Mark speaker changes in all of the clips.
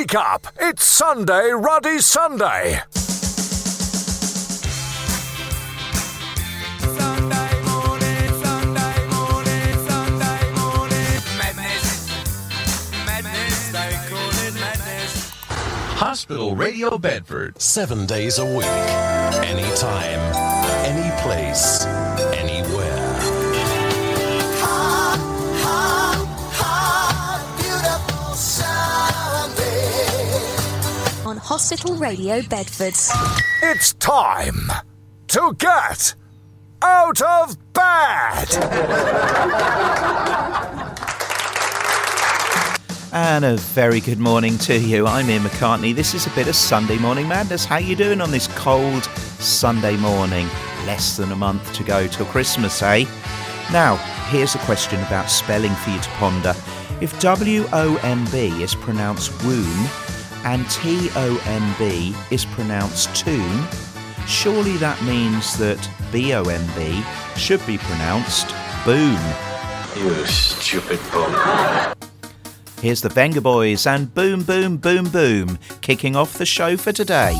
Speaker 1: Wake up! It's Sunday, Ruddy Sunday.
Speaker 2: Sunday morning, Sunday morning, Sunday morning. Madness, madness, they call it madness.
Speaker 3: Hospital Radio Bedford.
Speaker 4: Seven days a week. Anytime. Any place.
Speaker 5: Hospital Radio Bedford.
Speaker 1: It's time to get out of bed.
Speaker 6: And a very good morning to you. I'm Ian McCartney. This is a bit of Sunday Morning Madness. How you doing on this cold Sunday morning? Less than a month to go till Christmas, eh? Now, here's a question about spelling for you to ponder. If W O M B is pronounced womb and T O M B is pronounced tune, surely that means that B O M B should be pronounced boom.
Speaker 3: You stupid bum.
Speaker 6: Here's the Venga Boys and Boom Boom Boom Boom kicking off the show for today.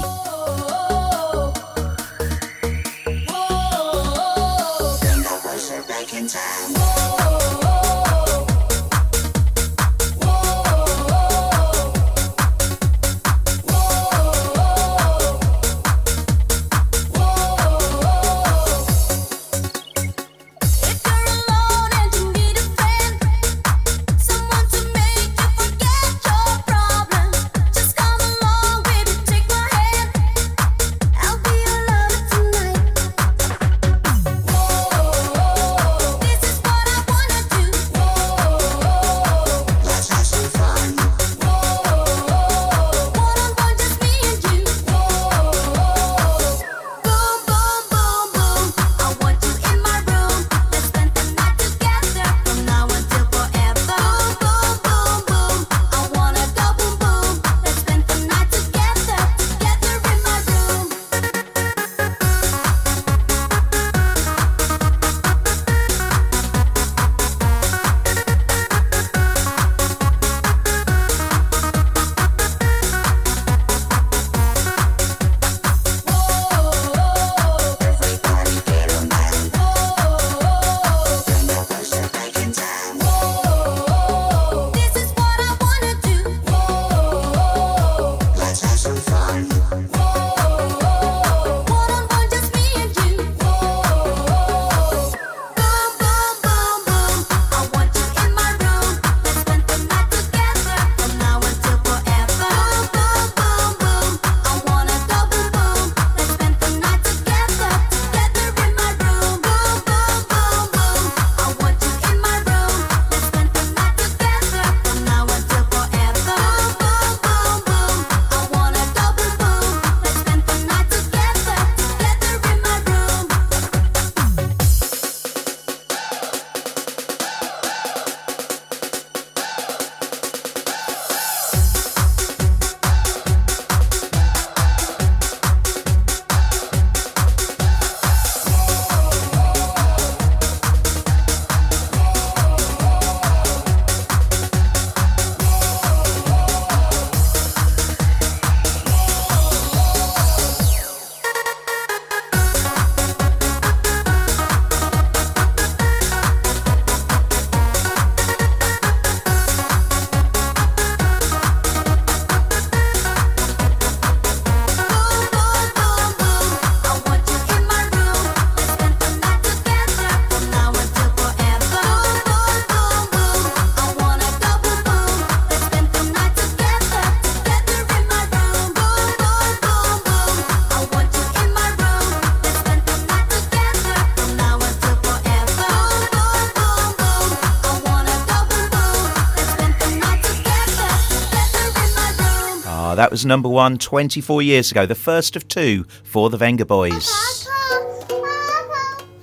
Speaker 6: That was number one 24 years ago, the first of two for the Venga Boys.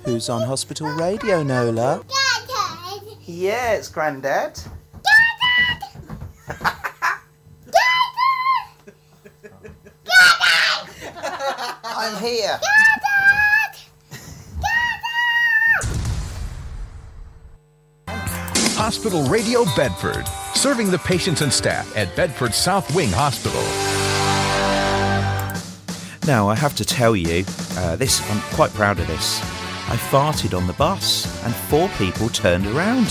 Speaker 6: Who's on hospital radio, Nola? Yeah, it's Grandad. I'm here.
Speaker 3: Hospital Radio Bedford.
Speaker 1: Serving the patients and staff at Bedford South Wing Hospital.
Speaker 7: Now, I have to tell you, uh, this I'm quite proud of this. I farted on the bus, and four people turned around.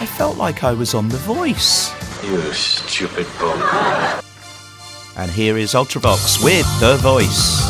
Speaker 7: I felt like I was on The Voice.
Speaker 1: You stupid bum.
Speaker 7: And here is Ultravox with The Voice.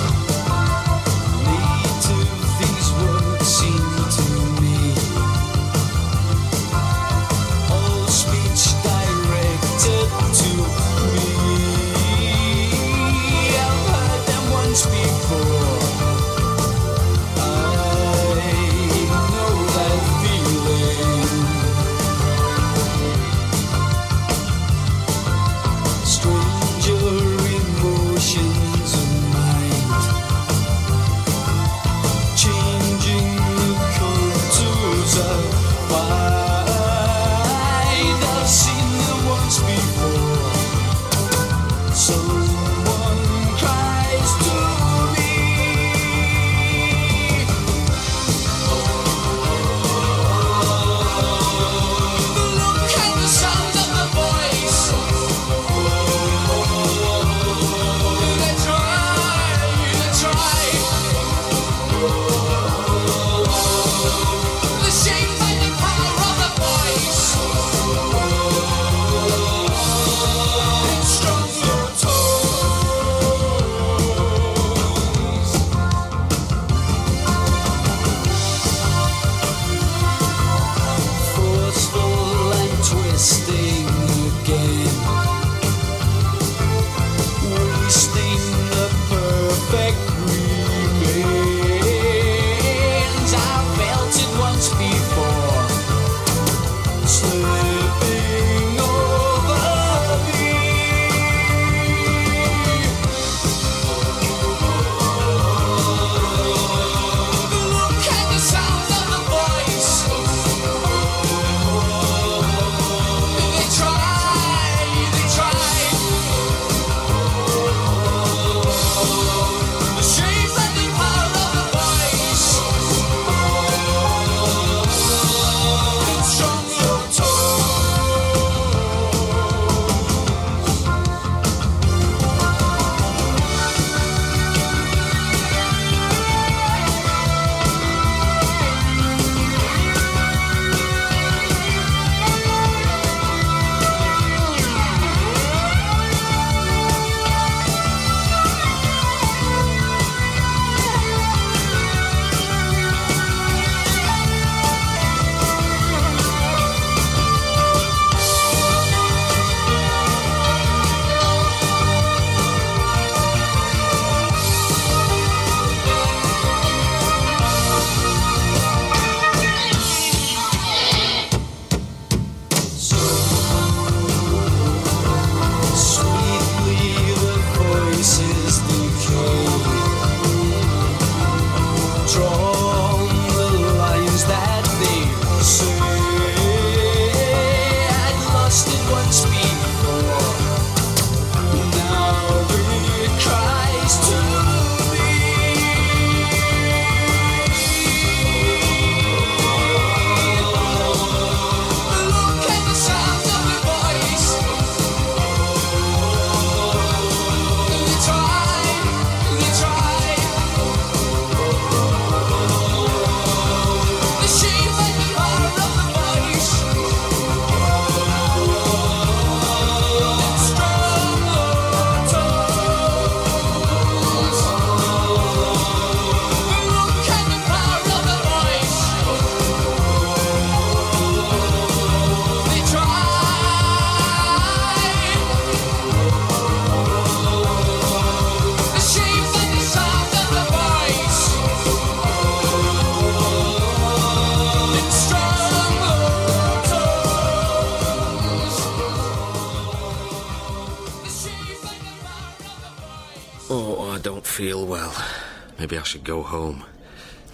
Speaker 8: Should go home.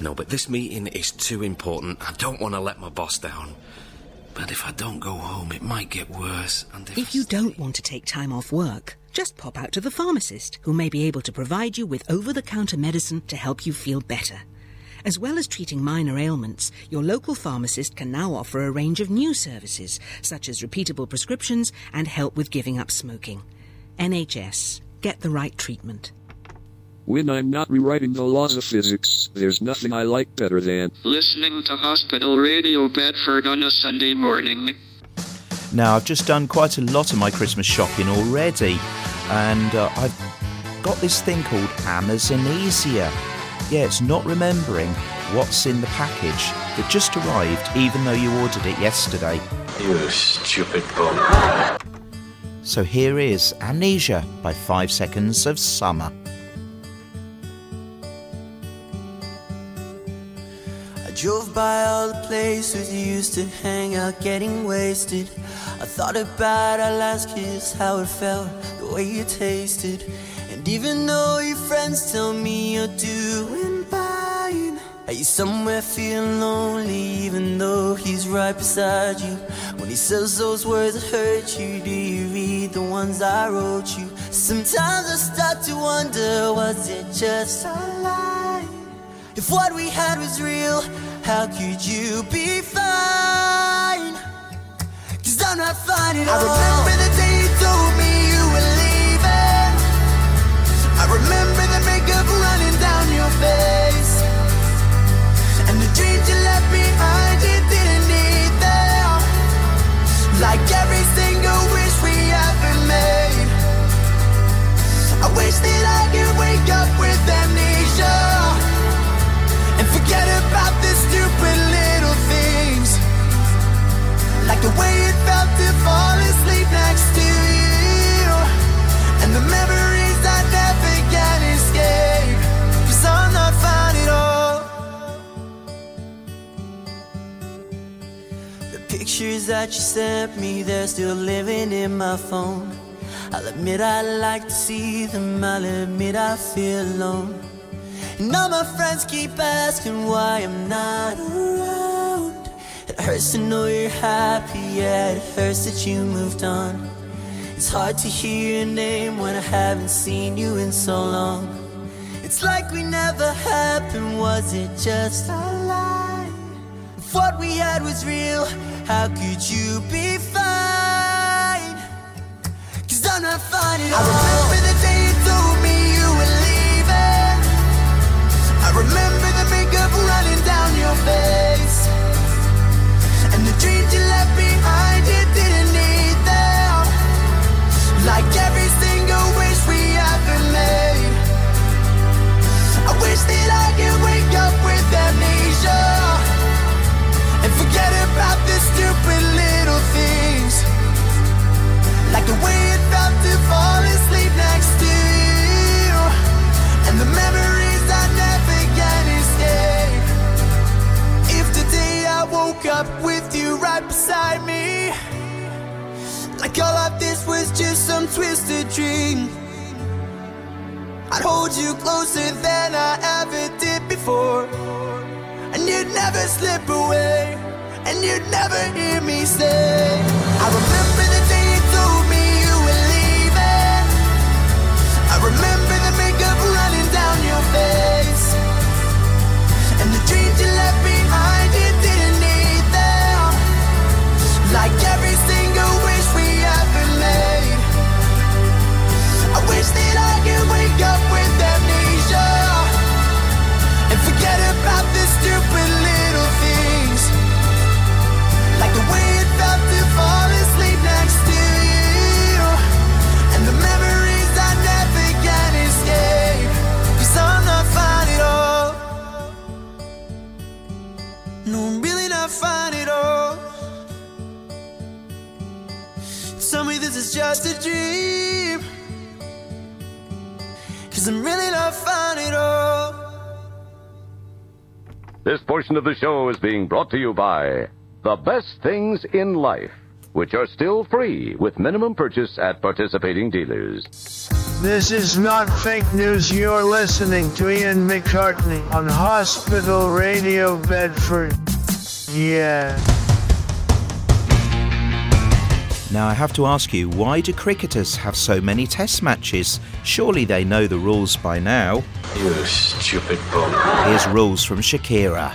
Speaker 8: No, but this meeting is too important. I don't want to let my boss down. But if I don't go home, it might get worse. And if,
Speaker 9: If you don't want to take time off work, just pop out to the pharmacist, who may be able to provide you with over the counter medicine to help you feel better. As well as treating minor ailments, your local pharmacist can now offer a range of new services, such as repeatable prescriptions and help with giving up smoking. NHS. Get the right treatment.
Speaker 10: When I'm not rewriting the laws of physics, there's nothing I like better than
Speaker 11: Listening to Hospital Radio Bedford on a Sunday morning.
Speaker 12: Now, I've just done quite a lot of my Christmas shopping already, and uh, I've got this thing called Amazonesia. Yeah, it's not remembering what's in the package that just arrived, even though you ordered it yesterday.
Speaker 8: You stupid bum.
Speaker 12: So here is Amnesia by Five Seconds of Summer.
Speaker 4: Drove by all the places you used to hang out getting wasted. I thought about our last kiss, how it felt, the way you tasted. And even though your friends tell me you're doing fine, are you somewhere feeling lonely even though he's right beside you? When he says those words that hurt you, do you read the ones I wrote you? Sometimes I start to wonder, was it just a lie? If what we had was real, how could you be fine? Cause I'm not fine at all. I remember the day you told me you were leaving. I remember the makeup running down your face. And the dreams you left behind, you didn't need them. Like every single wish we ever made. I wish that I could wake up the way it felt to fall asleep next to you, and the memories I never can I'm not fine at all. The pictures that you sent me, they're still living in my phone. I'll admit I like to see them, I'll admit I feel alone. And all my friends keep asking why I'm not around. Hurts to know you're happy, yeah, it hurts that you moved on. It's hard to hear your name when I haven't seen you in so long. It's like we never happened, was it just a lie? If what we had was real, how could you be fine? Cause I'm not fine at all. I remember the day you told me you were leaving. I remember the makeup running down your face. About the stupid little things. Like the way it felt to fall asleep next to you, and the memories I never can escape. If today I woke up with you right beside me, like all of this was just some twisted dream. I'd hold you closer than I ever did before. And you'd never slip away. And you'd never hear me say, I remember the day you told me you were leaving. I remember the makeup running down your face. And the dreams you left behind, you didn't need them. Like every single wish we ever made. I wish that I could wake up with amnesia just a dream. Cause I'm really not fine at all.
Speaker 13: This portion of the show is being brought to you by The Best Things in Life, which are still free with minimum purchase at participating dealers.
Speaker 14: This is not fake news. You're listening to Ian McCartney on Hospital Radio Bedford. Yeah.
Speaker 15: Now, I have to ask you, why do cricketers have so many test matches? Surely they know the rules by now.
Speaker 16: You stupid bum.
Speaker 15: Here's rules from Shakira.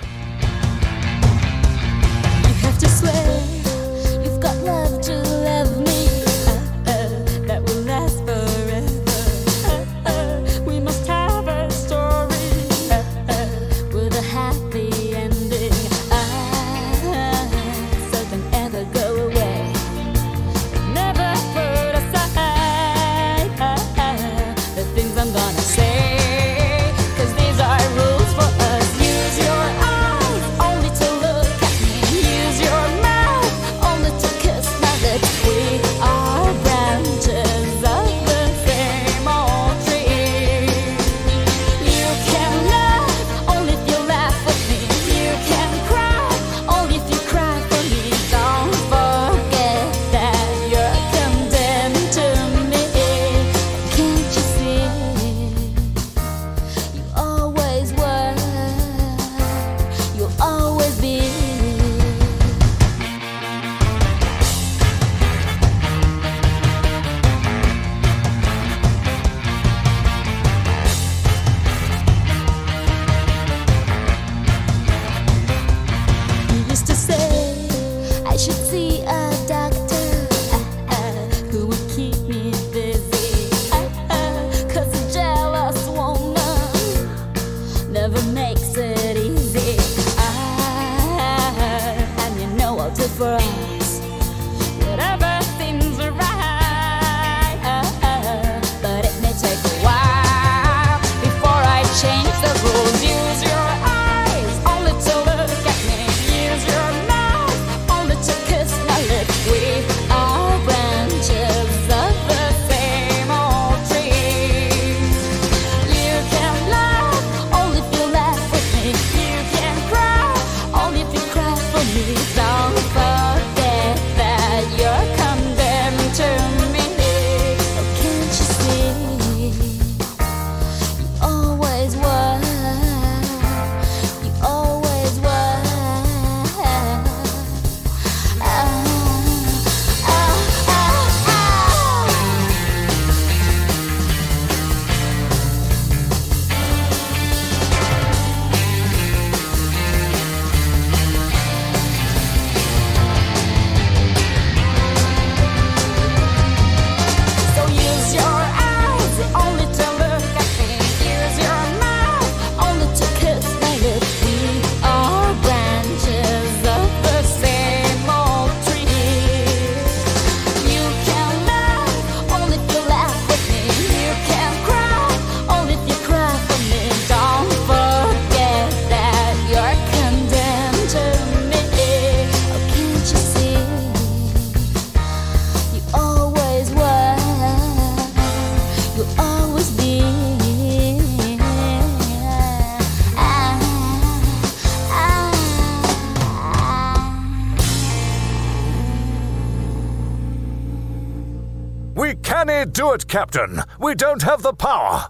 Speaker 17: Can't it,
Speaker 1: Captain. We don't have the power.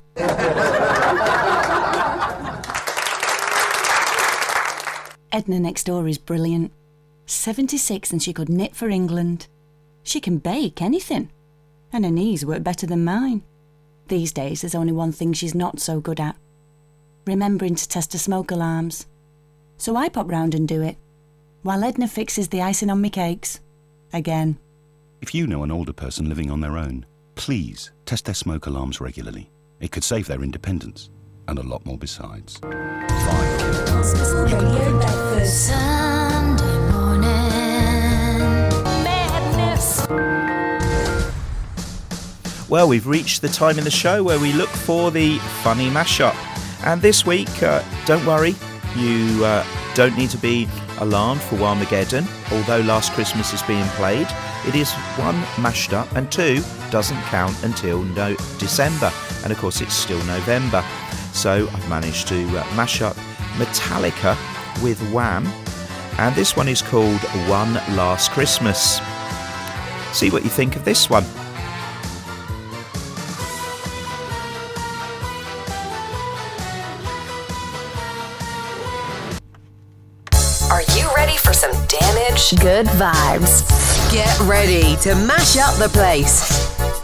Speaker 18: Edna next door is brilliant. 76 and she could knit for England. She can bake anything. And her knees work better than mine. These days, there's only one thing she's not so good at remembering to test her smoke alarms. So I pop round and do it, while Edna fixes the icing on me cakes. Again.
Speaker 19: If you know an older person living on their own, please test their smoke alarms regularly. It could save their independence and a lot more besides.
Speaker 15: Well, we've reached the time in the show where we look for the funny mashup. And this week, uh, don't worry, you uh, don't need to be alarmed for Whamageddon. Although Last Christmas is being played, it is one mashed up and two doesn't count until no- December. And of course, it's still November. So I've managed to uh, mash up Metallica with Wham. And this one is called One Last Christmas. See what you think of this one.
Speaker 20: Are you ready for some damage?
Speaker 21: Good vibes.
Speaker 22: Get ready to mash up the place.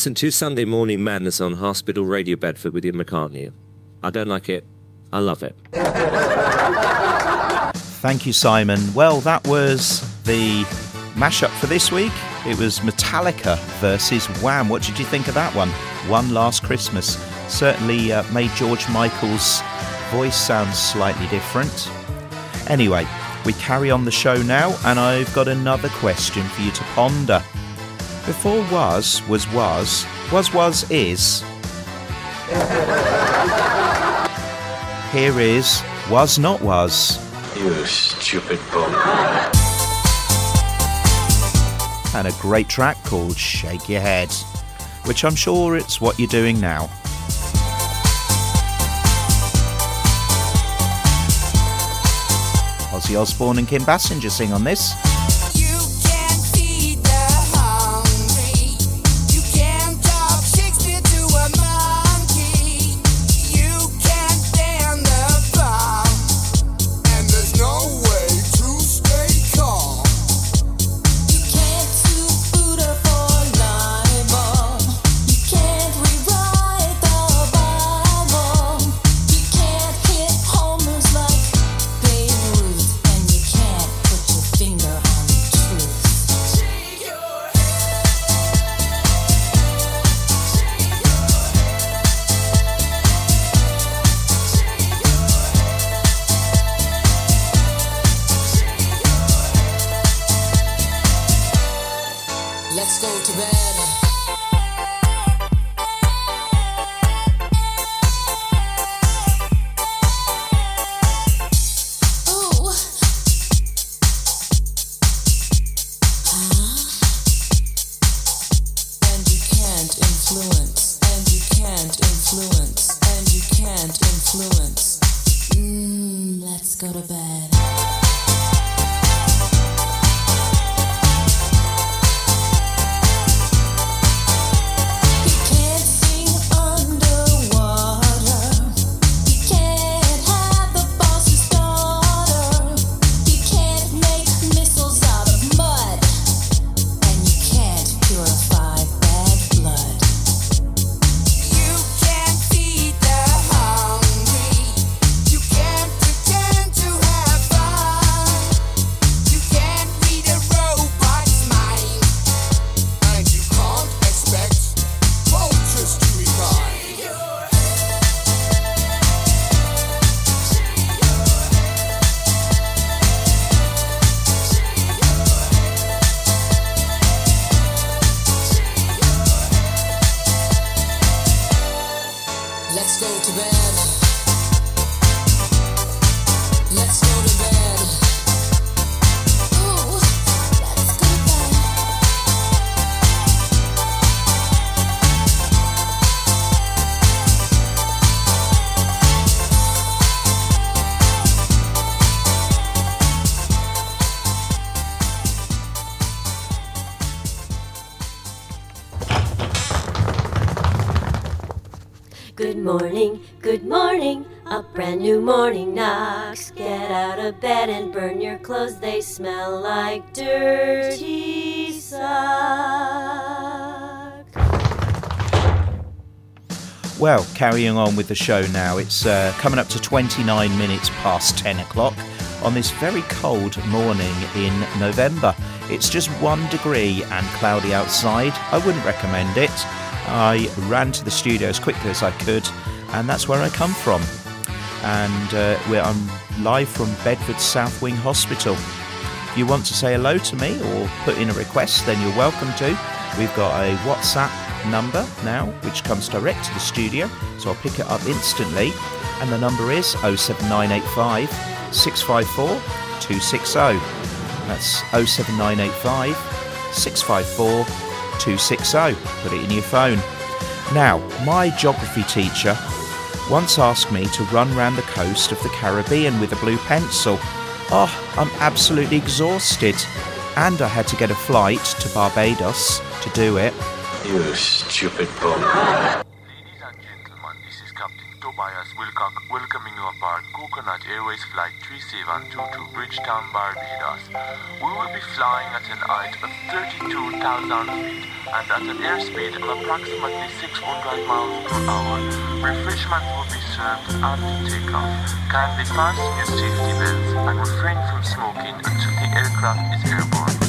Speaker 23: Listen to Sunday Morning Madness on Hospital Radio Bedford with Ian McCartney. I don't like it. I love it.
Speaker 12: Thank you, Simon. Well, that was the mashup for this week. It was Metallica versus Wham. What did you think of that one? One Last Christmas. Certainly uh, made George Michael's voice sound slightly different. Anyway, we carry on the show now, and I've got another question for you to ponder. Before was, was, was, was, was, is. Here is was, not was.
Speaker 7: You stupid bum.
Speaker 12: and a great track called Shake Your Head, which I'm sure it's what you're doing now. Ozzy Osbourne and Kim Basinger sing on this.
Speaker 24: Clothes. They smell like dirty socks.
Speaker 12: Well, carrying on with the show now, it's uh, coming up to 29 minutes past 10 o'clock on this very cold morning in November. It's just one degree and cloudy outside. I wouldn't recommend it. I ran to the studio as quickly as I could, and that's where I come from. And uh, I'm live from Bedford South Wing Hospital. If you want to say hello to me or put in a request, then you're welcome to. We've got a WhatsApp number now, which comes direct to the studio, so I'll pick it up instantly. And the number is 07985 654 260. That's 07985 654 260. Put it in your phone. Now, my geography teacher once asked me to run round the coast of the Caribbean with a blue pencil. Oh, I'm absolutely exhausted. And I had to get a flight to Barbados to do it.
Speaker 7: You stupid bum.
Speaker 16: Ladies and gentlemen, this is Captain Tobias Wilcock welcoming you Coconut Airways Flight 3722 to Bridgetown, Barbados. We will be flying at an height of 32,000 feet and at an airspeed of approximately 600 miles per hour. Refreshments will be served after takeoff. Kindly fasten your safety belts and refrain from smoking until the aircraft is airborne.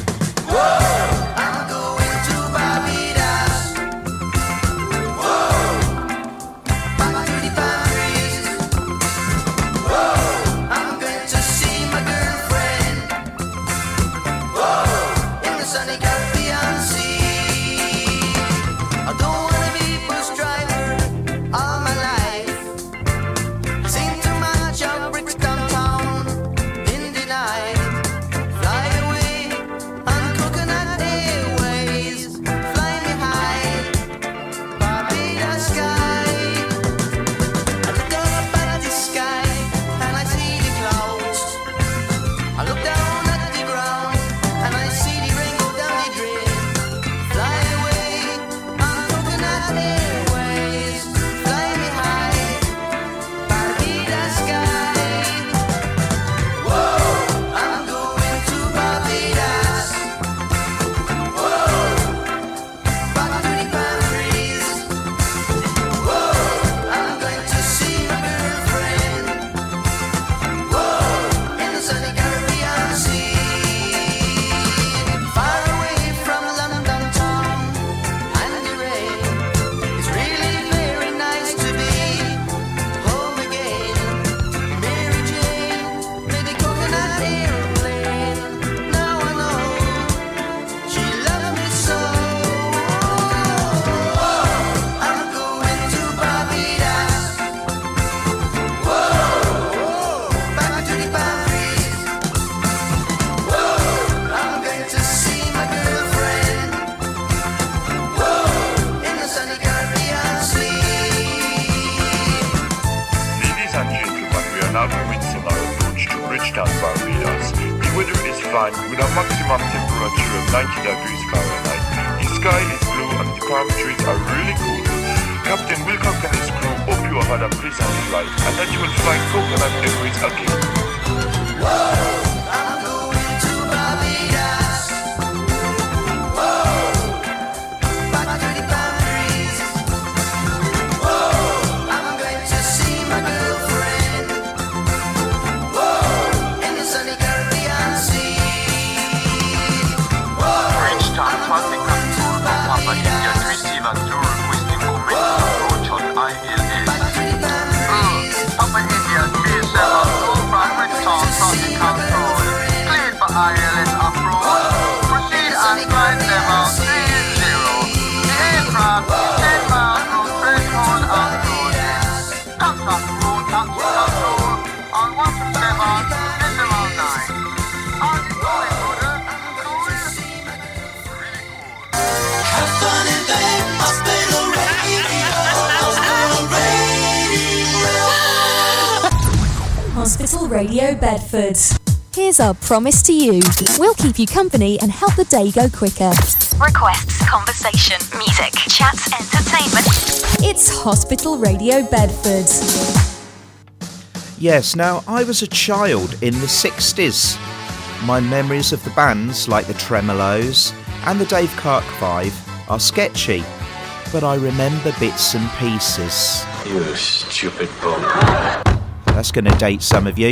Speaker 5: Promise to you. We'll keep you company and help the day go quicker.
Speaker 25: Requests, conversation, music, chats, entertainment.
Speaker 5: It's Hospital Radio Bedford.
Speaker 12: Yes, now I was a child in the 60s. My memories of the bands like the Tremeloes and the Dave Clark Five are sketchy, but I remember bits and pieces.
Speaker 16: You stupid bum.
Speaker 12: That's going to date some of you.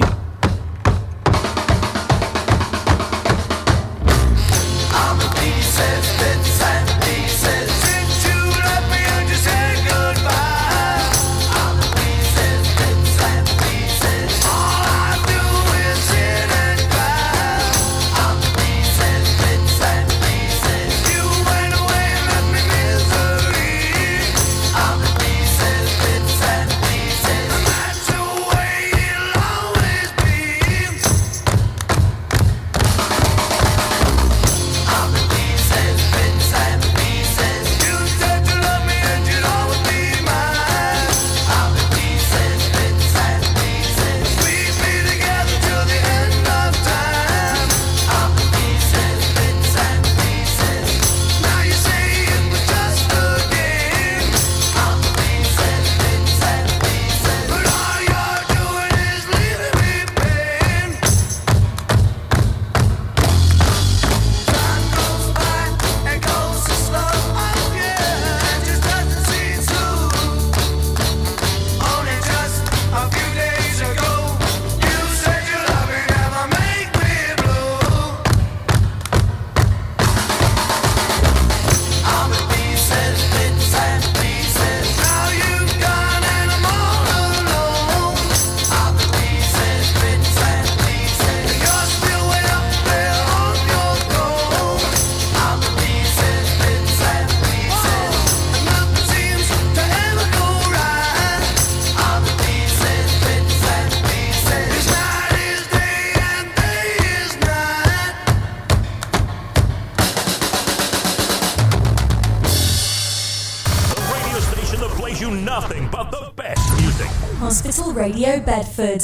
Speaker 5: Bedford.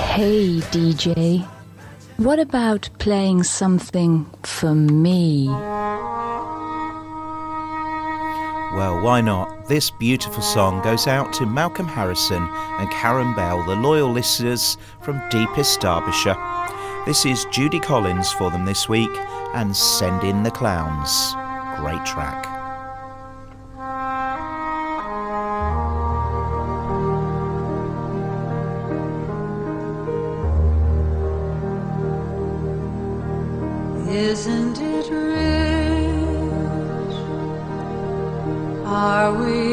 Speaker 26: Hey, DJ. What about playing something for me?
Speaker 12: Well, why not? This beautiful song goes out to Malcolm Harrison and Karen Bell, the loyal listeners from deepest Derbyshire. This is Judy Collins for them this week and Send in the Clowns. Great track.
Speaker 27: We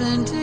Speaker 27: Isn't it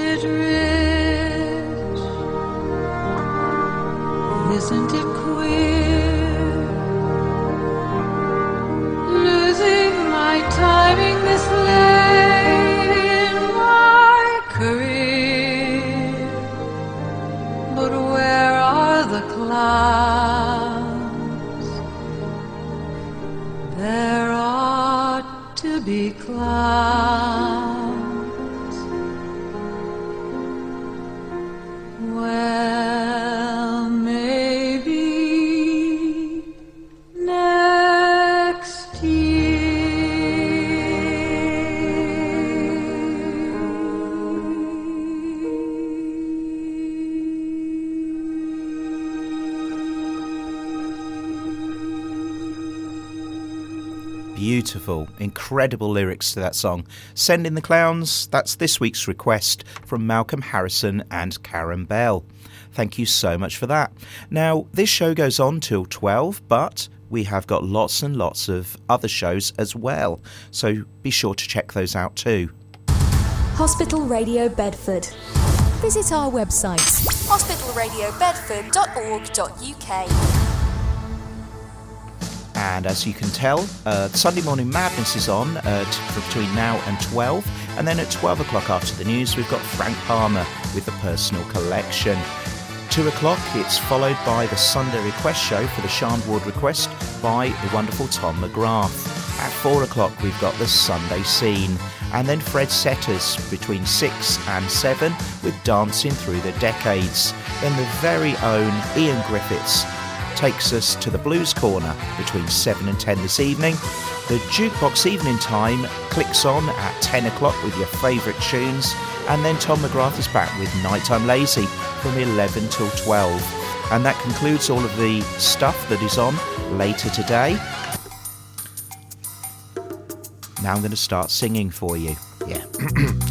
Speaker 12: incredible lyrics to that song. Send in the clowns. That's this week's request from Malcolm Harrison and Karen Bell. Thank you so much for that. Now, this show goes on till 12, but we have got lots and lots of other shows as well. So be sure to check those out too.
Speaker 28: Hospital Radio Bedford. Visit our website hospitalradiobedford.org.uk.
Speaker 12: And as you can tell, uh, Sunday Morning Madness is on uh, between now and 12. And then at 12 o'clock after the news, we've got Frank Palmer with the personal collection. 2 o'clock, it's followed by the Sunday Request Show for the Shand Ward Request by the wonderful Tom McGrath. At 4 o'clock, we've got the Sunday Scene. And then Fred Setters between 6 and 7 with Dancing Through the Decades. Then the very own Ian Griffiths takes us to the Blues Corner between 7 and 10 this evening. The Jukebox Evening Time clicks on at 10 o'clock with your favourite tunes, and then Tom McGrath is back with Nighttime Lazy from 11 till 12. And that concludes all of the stuff that is on later today. Now I'm going to start singing for you. Yeah,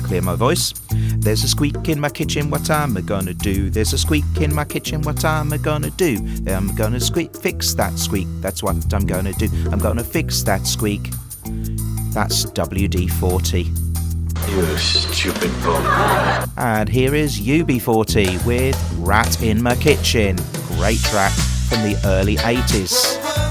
Speaker 12: clear my voice. There's a squeak in my kitchen, what am I gonna do? There's a squeak in my kitchen, what am I gonna do? I'm gonna squeak, fix that squeak, that's what I'm gonna do. I'm gonna fix that squeak. That's WD 40.
Speaker 7: You stupid bum.
Speaker 12: And here is UB40 with Rat in My Kitchen. Great track from the early 80s.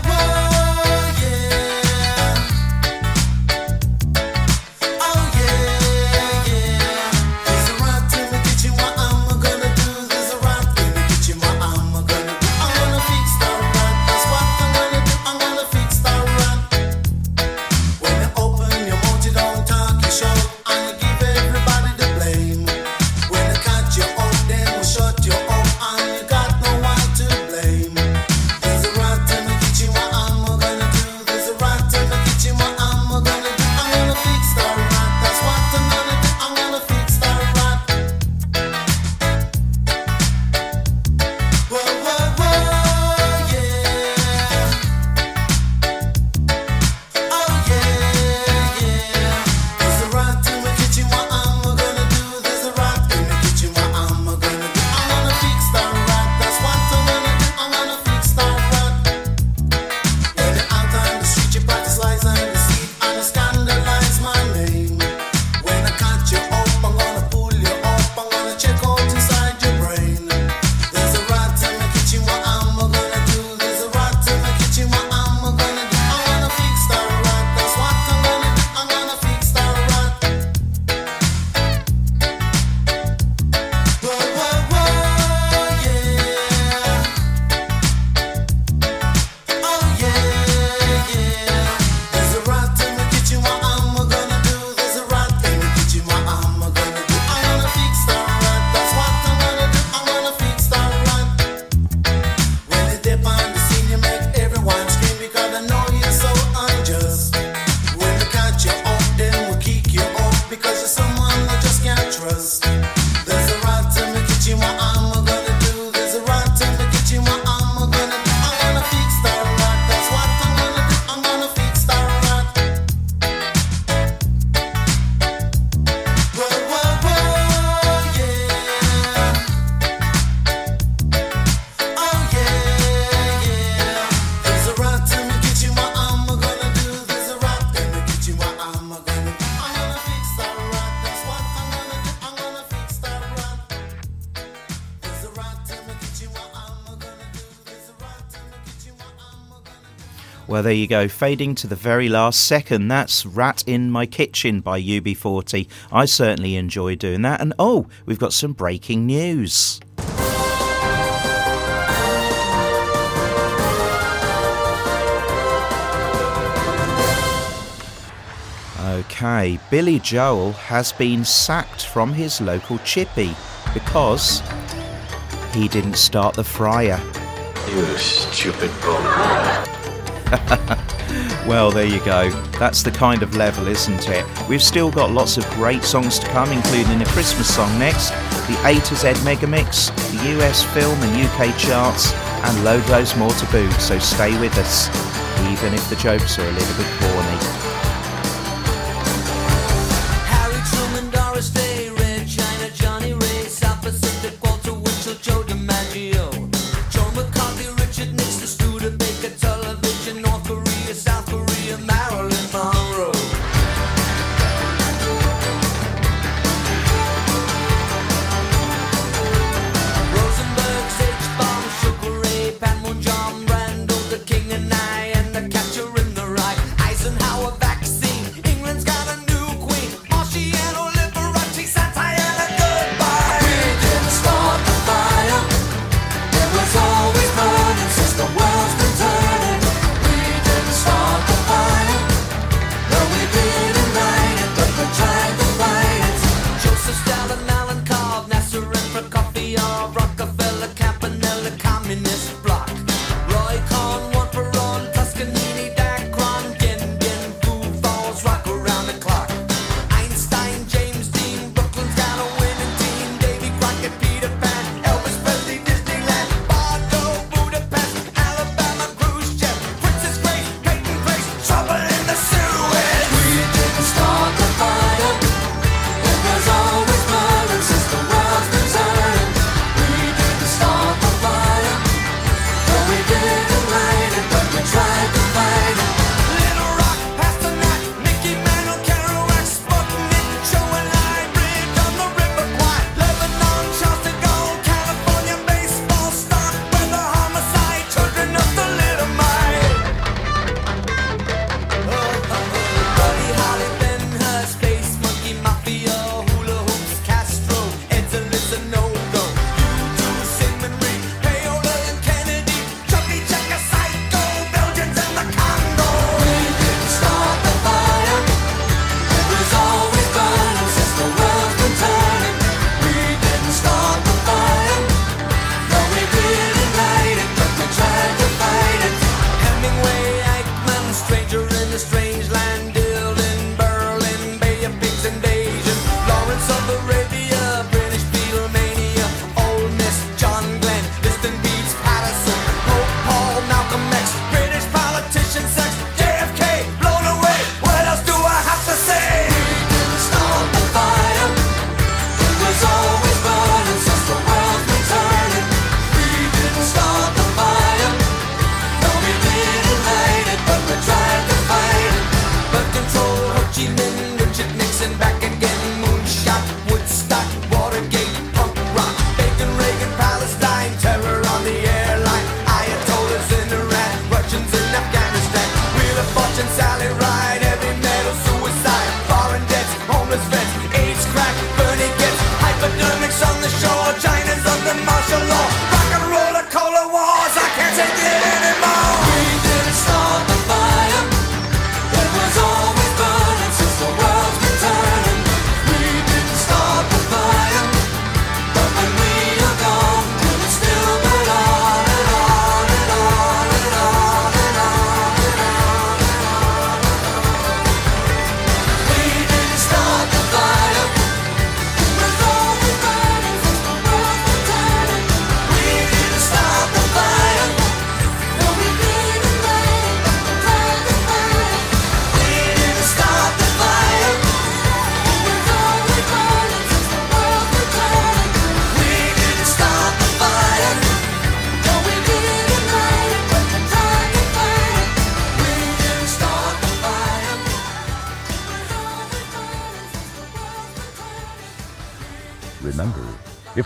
Speaker 12: there you go, fading to the very last second. That's Rat in My Kitchen by UB40. I certainly enjoy doing that. And oh, we've got some breaking news. Okay, Billy Joel has been sacked from his local chippy because he didn't start the fryer.
Speaker 16: You stupid bum.
Speaker 12: well, there you go. That's the kind of level, isn't it? We've still got lots of great songs to come, including a Christmas song next, the A to Z Megamix, the US film and UK charts, and loads more to boot, so stay with us, even if the jokes are a little bit
Speaker 22: boring.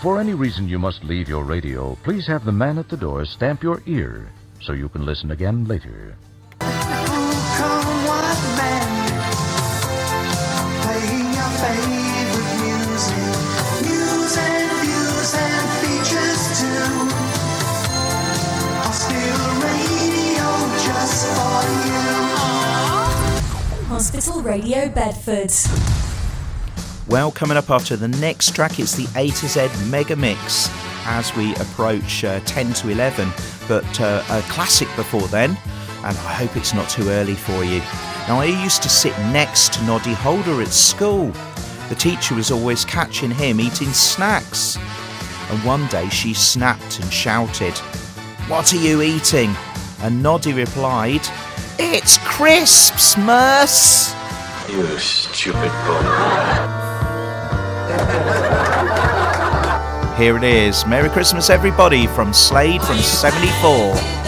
Speaker 22: for
Speaker 29: any reason you must leave your radio, please have the man at the door stamp your ear so you can listen again later.
Speaker 5: Hospital Radio Bedford.
Speaker 7: Well, coming up after the next track, it's the A to Z Mega Mix as we approach uh, 10 to 11, but uh, a classic before then, and I hope it's not too early for you. Now, I used to sit next to Noddy Holder at school. The teacher was always catching him eating snacks. And one day she snapped and shouted, What are you eating? And Noddy replied, It's crisps, Merce!
Speaker 16: You stupid bum.
Speaker 7: Here it is. Merry Christmas, everybody, from Slade from 74.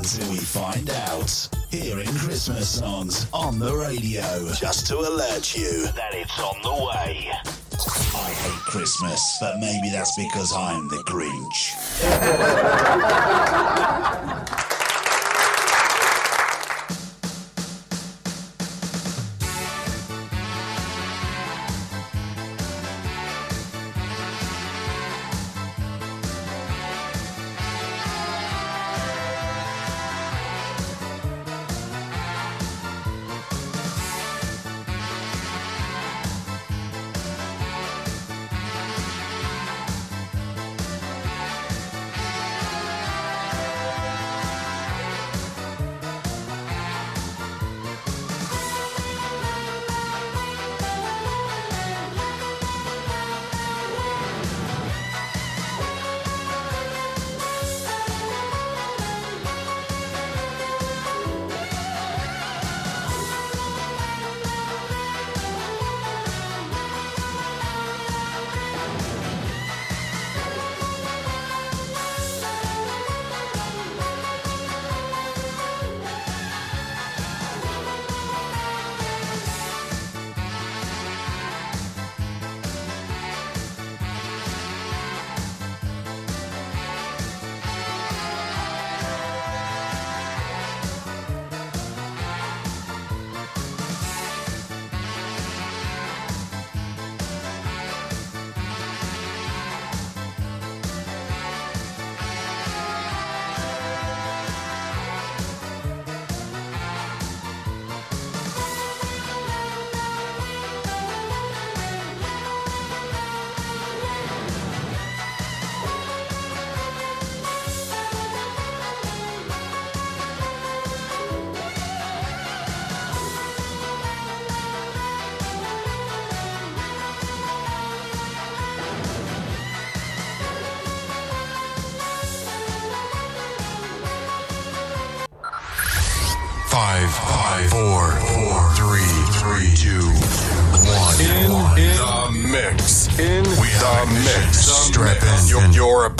Speaker 30: Until we find out. Hearing Christmas songs on the radio, just to alert you that it's on the way. I hate Christmas, but maybe that's because I'm the Grinch.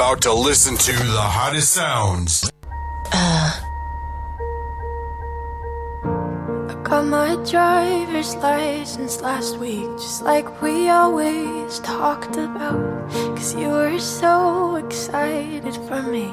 Speaker 31: about to listen to the hottest sounds. Uh.
Speaker 32: I got my driver's license last week, just like we always talked about. Cause you were so excited for me.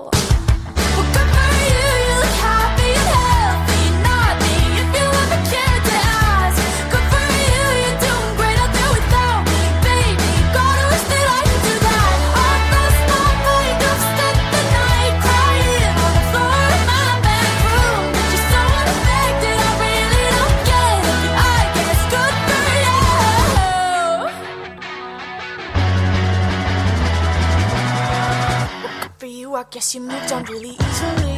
Speaker 32: I guess you moved on really easily.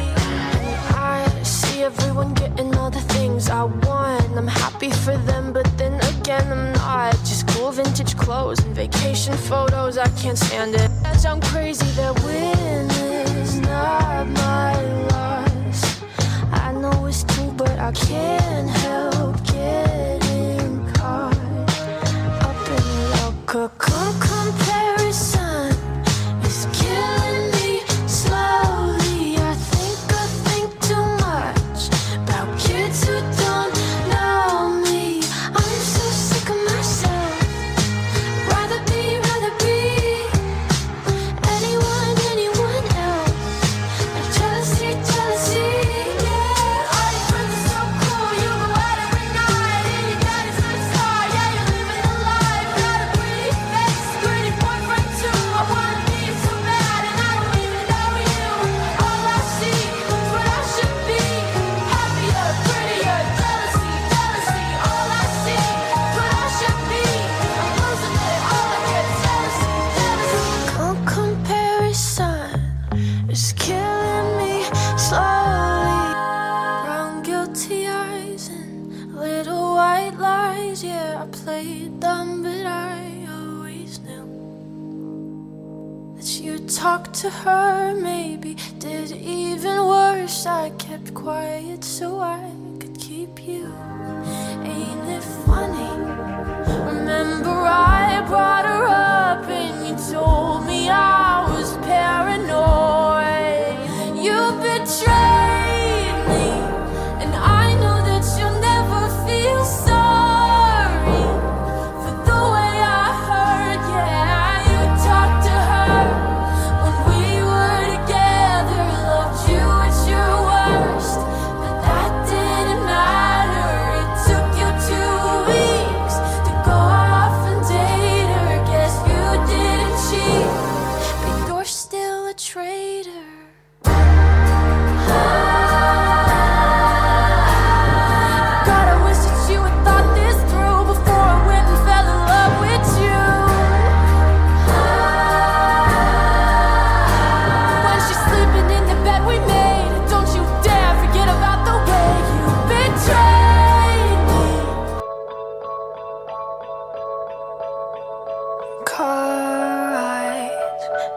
Speaker 32: I see everyone getting all the things I want. I'm happy for them, but then again, I'm not. Just cool vintage clothes and vacation photos, I can't stand it. As I'm crazy, that win is not my loss. I know it's true, but I can't help getting caught up in a. quiet so I could keep you. Ain't it funny? Remember I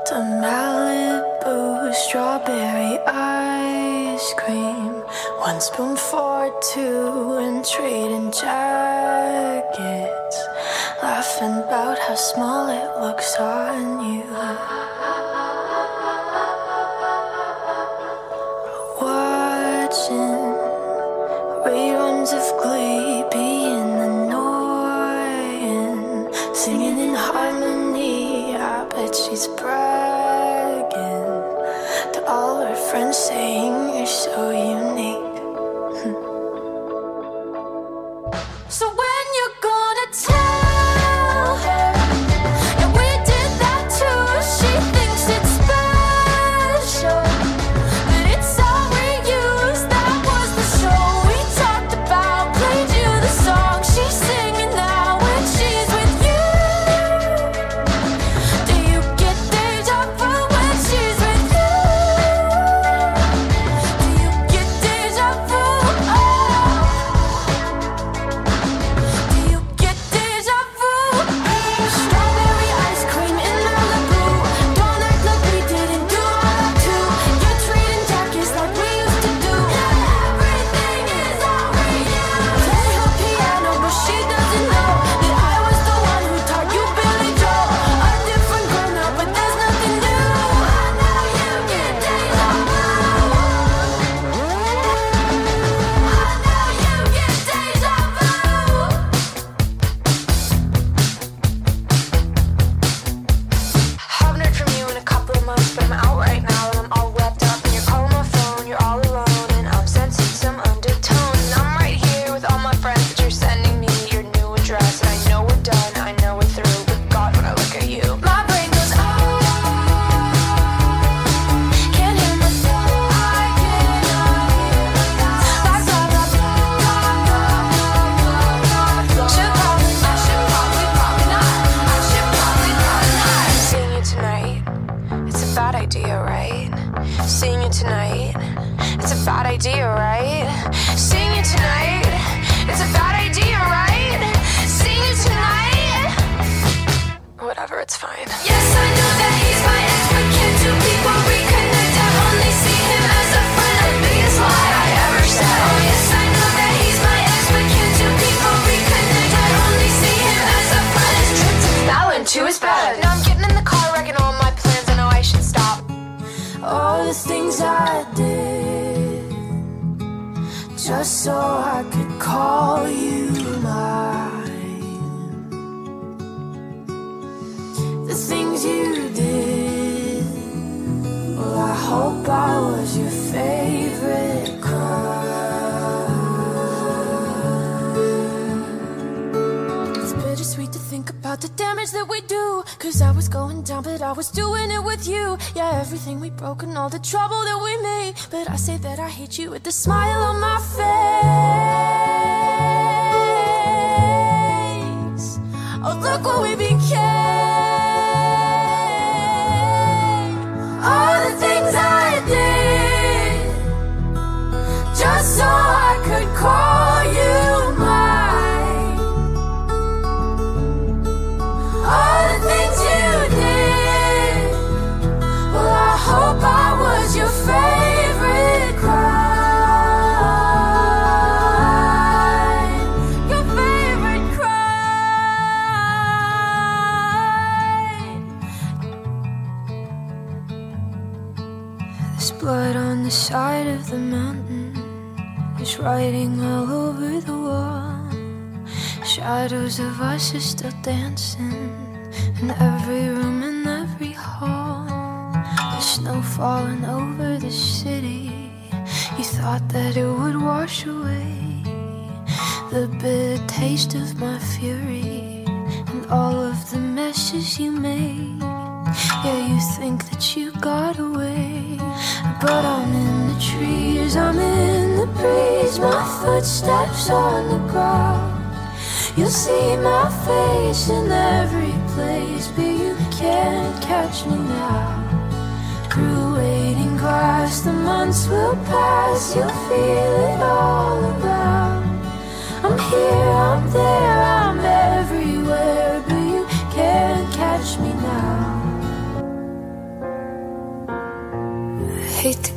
Speaker 32: to Malibu strawberry ice cream. One spoon for two and trading jackets. Laughing about how small it looks on you. the smile on my shadows of us are still dancing in every room and every hall. The snow falling over the city. You thought that it would wash away the bitter taste of my fury and all of the messes you made. Yeah, you think that you got away, but I'm in the trees, I'm in the breeze, my footsteps on the ground. You'll see my face in every place, but you can't catch me now. Through waiting grass, the months will pass, you'll feel it all about. I'm here, I'm there, I'm everywhere, but you can't catch me now. I hate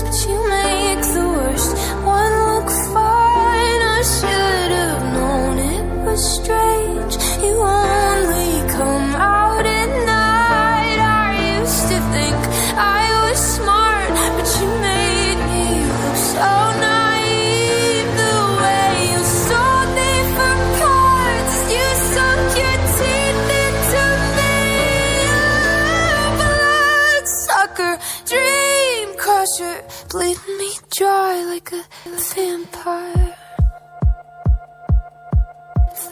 Speaker 32: but you make the worst one look fine. I should have known it was strange. You only bleeding me dry like a vampire.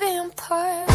Speaker 32: Vampire.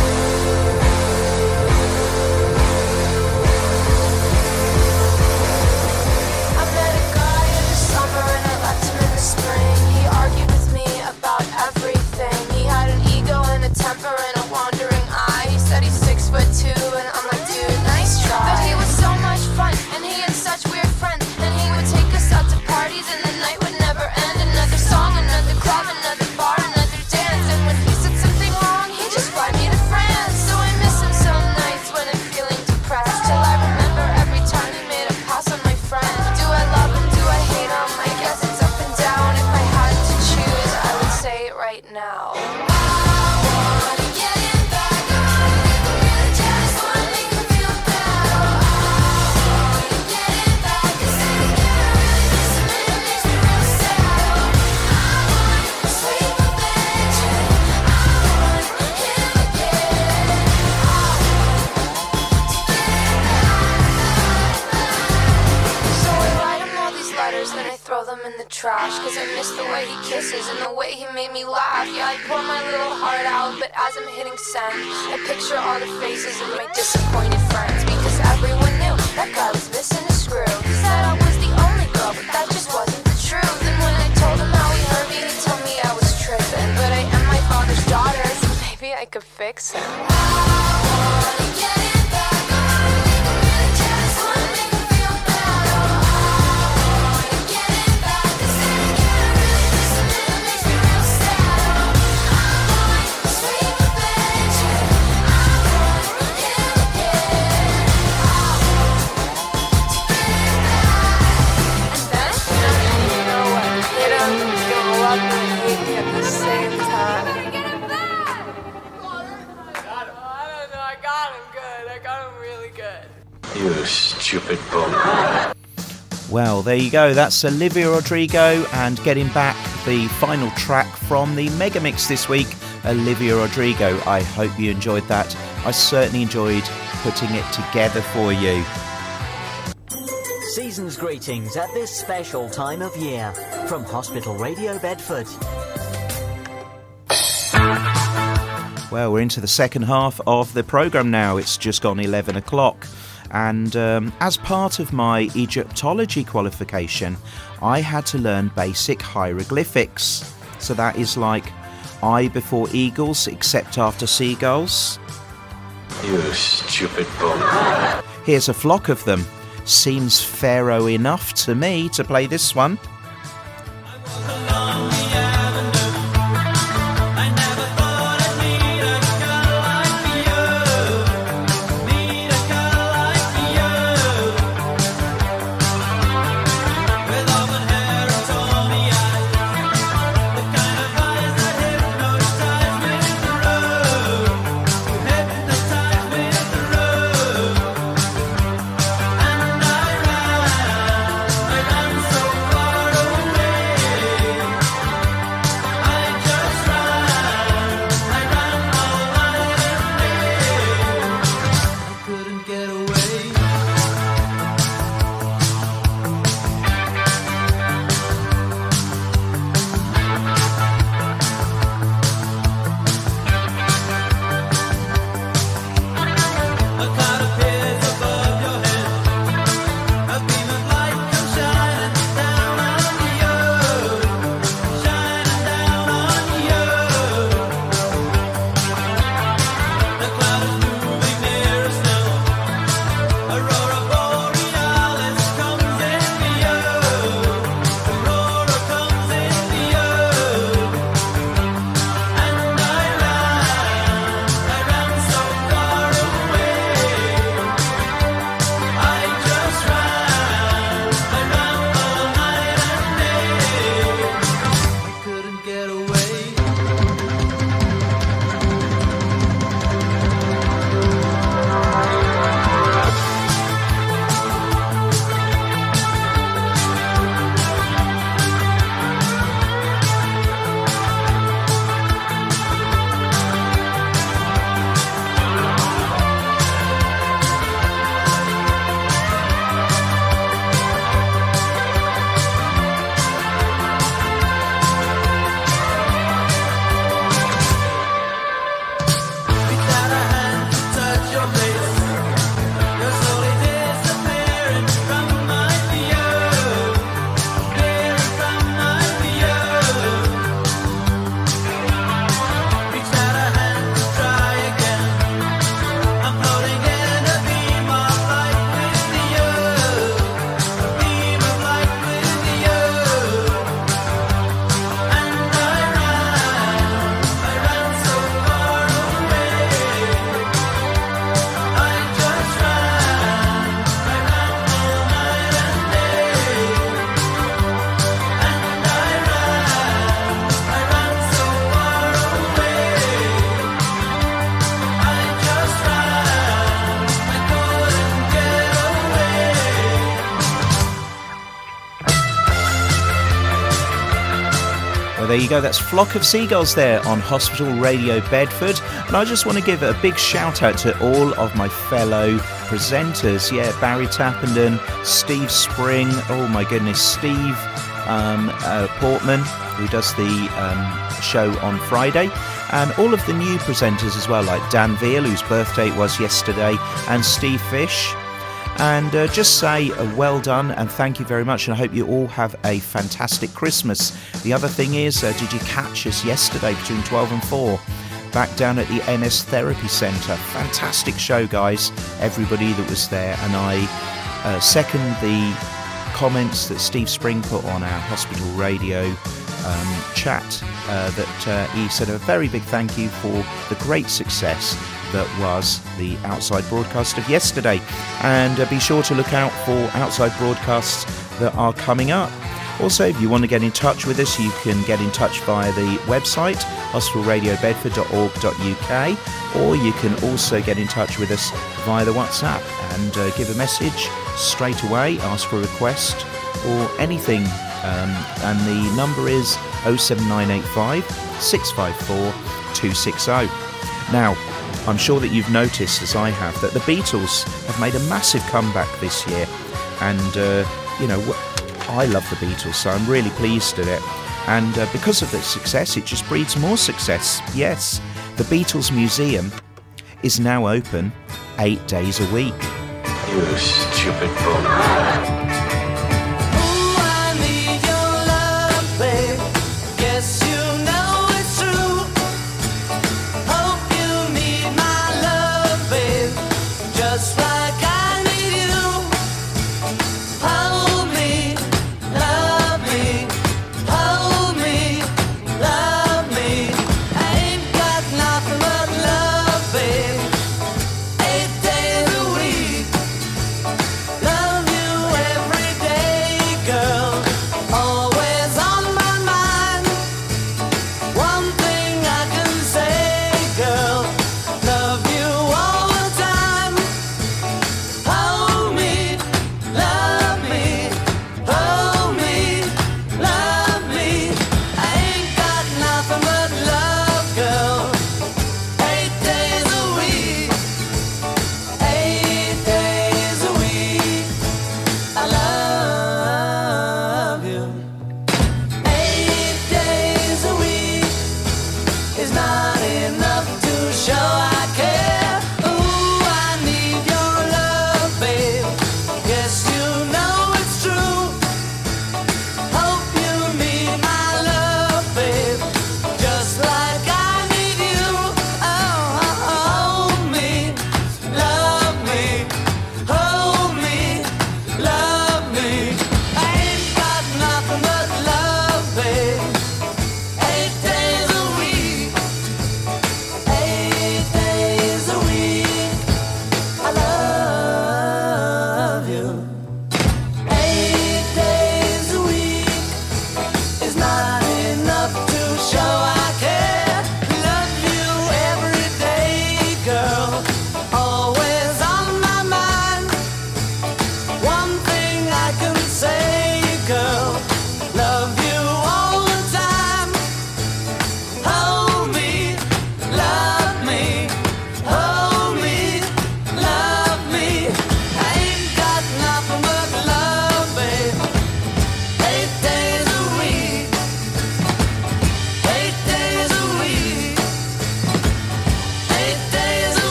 Speaker 32: Laugh. Yeah, I pour my little heart out, but as I'm hitting send, I picture all the faces of my disappointed friends. Because everyone knew that guy was missing a screw. He said I was the only girl, but that just wasn't the truth. And when I told him how he hurt me, he told me I was tripping. But I am my father's daughter, so maybe I could fix him.
Speaker 7: Stupid bum.
Speaker 12: Well, there you go. That's Olivia Rodrigo and getting back the final track from the Mega Mix this week, Olivia Rodrigo. I hope you enjoyed that. I certainly enjoyed putting it together for you.
Speaker 33: Season's greetings at this special time of year from Hospital Radio Bedford.
Speaker 12: Well, we're into the second half of the programme now. It's just gone 11 o'clock. And um, as part of my Egyptology qualification, I had to learn basic hieroglyphics. So that is like I before eagles, except after seagulls.
Speaker 7: You stupid bum.
Speaker 12: Here's a flock of them. Seems pharaoh enough to me to play this one. Go, that's Flock of Seagulls there on Hospital Radio Bedford. And I just want to give a big shout out to all of my fellow presenters. Yeah, Barry Tappenden, Steve Spring, oh my goodness, Steve um, uh, Portman, who does the um, show on Friday, and all of the new presenters as well, like Dan Veal, whose birthday was yesterday, and Steve Fish. And uh, just say uh, well done and thank you very much. And I hope you all have a fantastic Christmas. The other thing is, uh, did you catch us yesterday between 12 and 4? Back down at the MS Therapy Centre. Fantastic show, guys. Everybody that was there. And I uh, second the comments that Steve Spring put on our hospital radio um, chat uh, that uh, he said a very big thank you for the great success that was the outside broadcast of yesterday. And uh, be sure to look out for outside broadcasts that are coming up. Also, if you want to get in touch with us, you can get in touch via the website hospitalradiobedford.org.uk or you can also get in touch with us via the WhatsApp and uh, give a message straight away, ask for a request or anything. Um, and the number is 07985 654 260. Now, I'm sure that you've noticed, as I have, that the Beatles have made a massive comeback this year. And, uh, you know, I love the Beatles, so I'm really pleased at it. And uh, because of the success, it just breeds more success. Yes, the Beatles Museum is now open eight days a week.
Speaker 7: You stupid bum.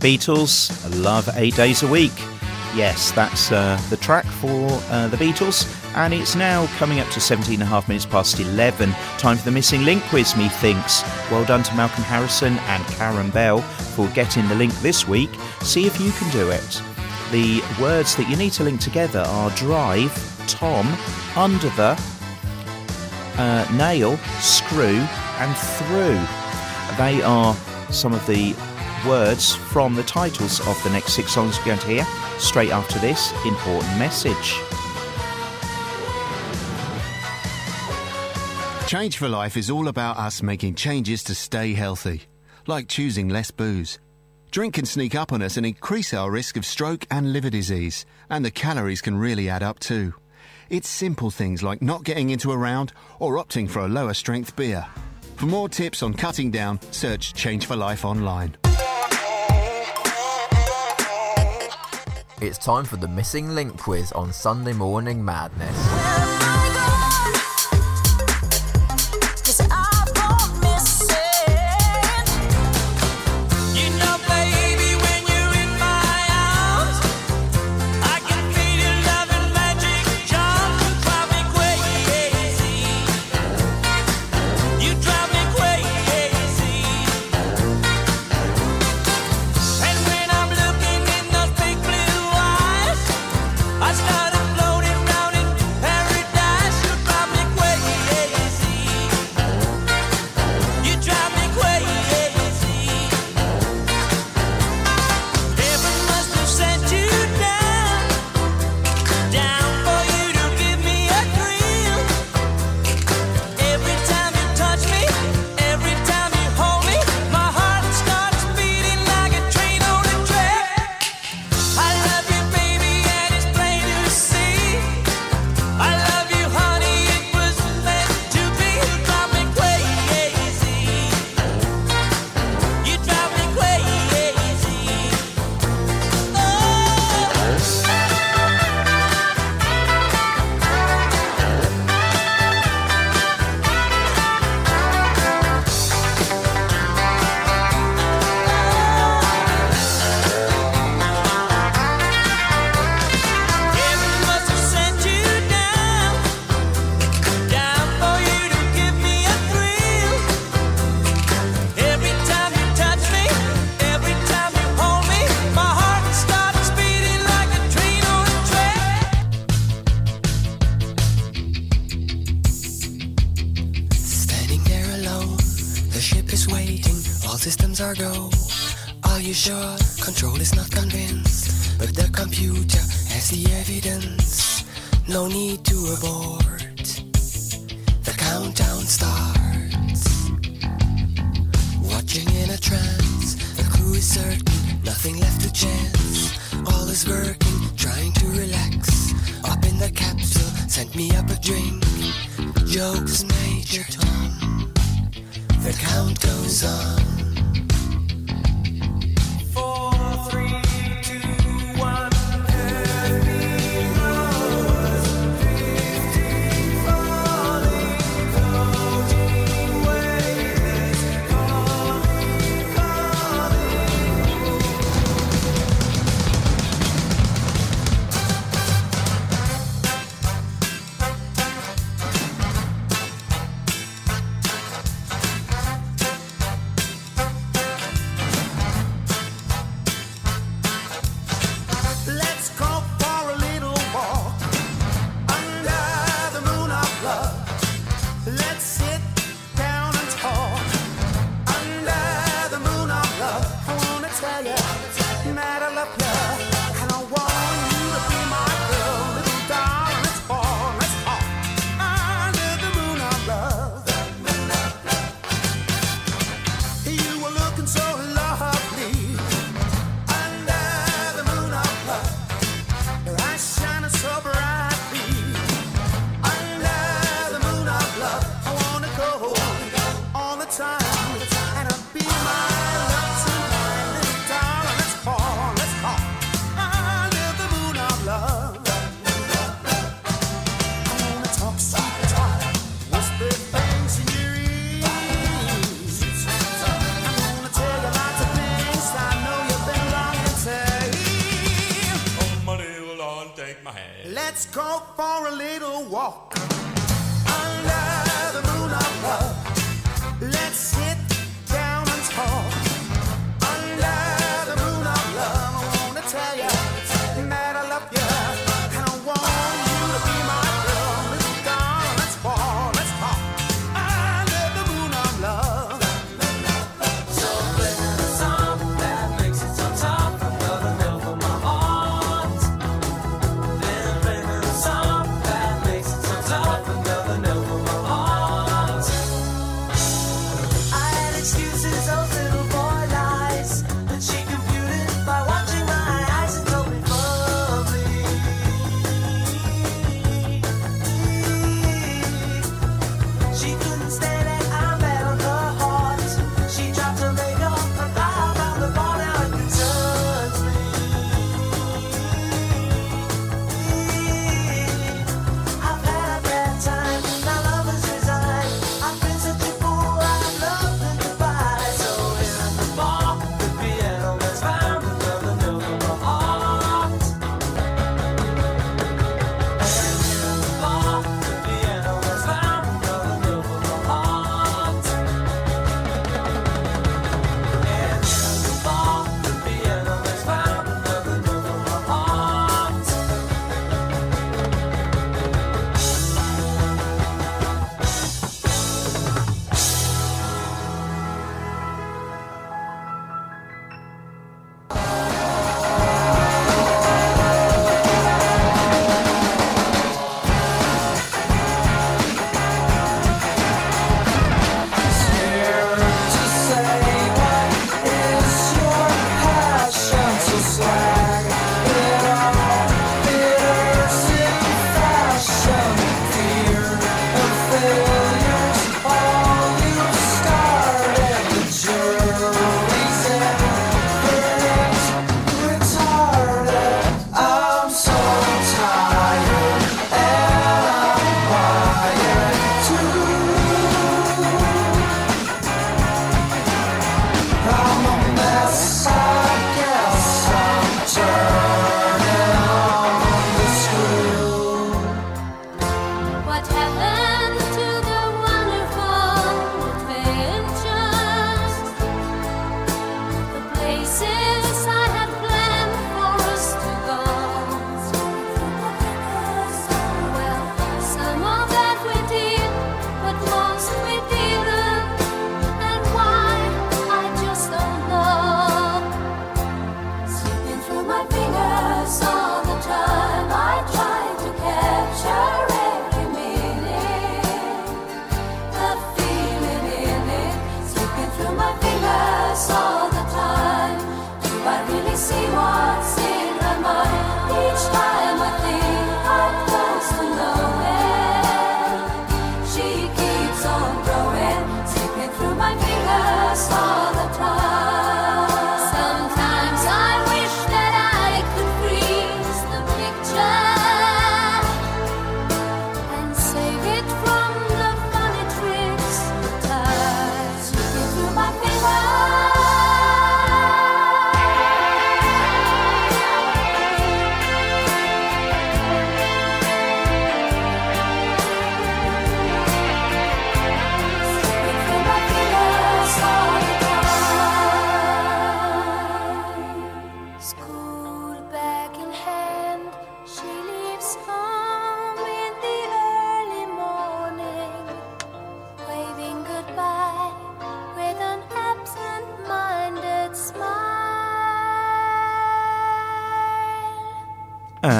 Speaker 12: Beatles, love eight days a week. Yes, that's uh, the track for uh, the Beatles, and it's now coming up to 17 and a half minutes past 11. Time for the missing link quiz, methinks. Well done to Malcolm Harrison and Karen Bell for getting the link this week. See if you can do it. The words that you need to link together are drive, Tom, under the, uh, nail, screw, and through. They are some of the words from the titles of the next six songs we're going to hear straight after this important message.
Speaker 34: Change for Life is all about us making changes to stay healthy, like choosing less booze. Drink can sneak up on us and increase our risk of stroke and liver disease, and the calories can really add up too. It's simple things like not getting into a round or opting for a lower strength beer. For more tips on cutting down, search Change for Life online.
Speaker 7: It's time for the Missing Link quiz on Sunday Morning Madness.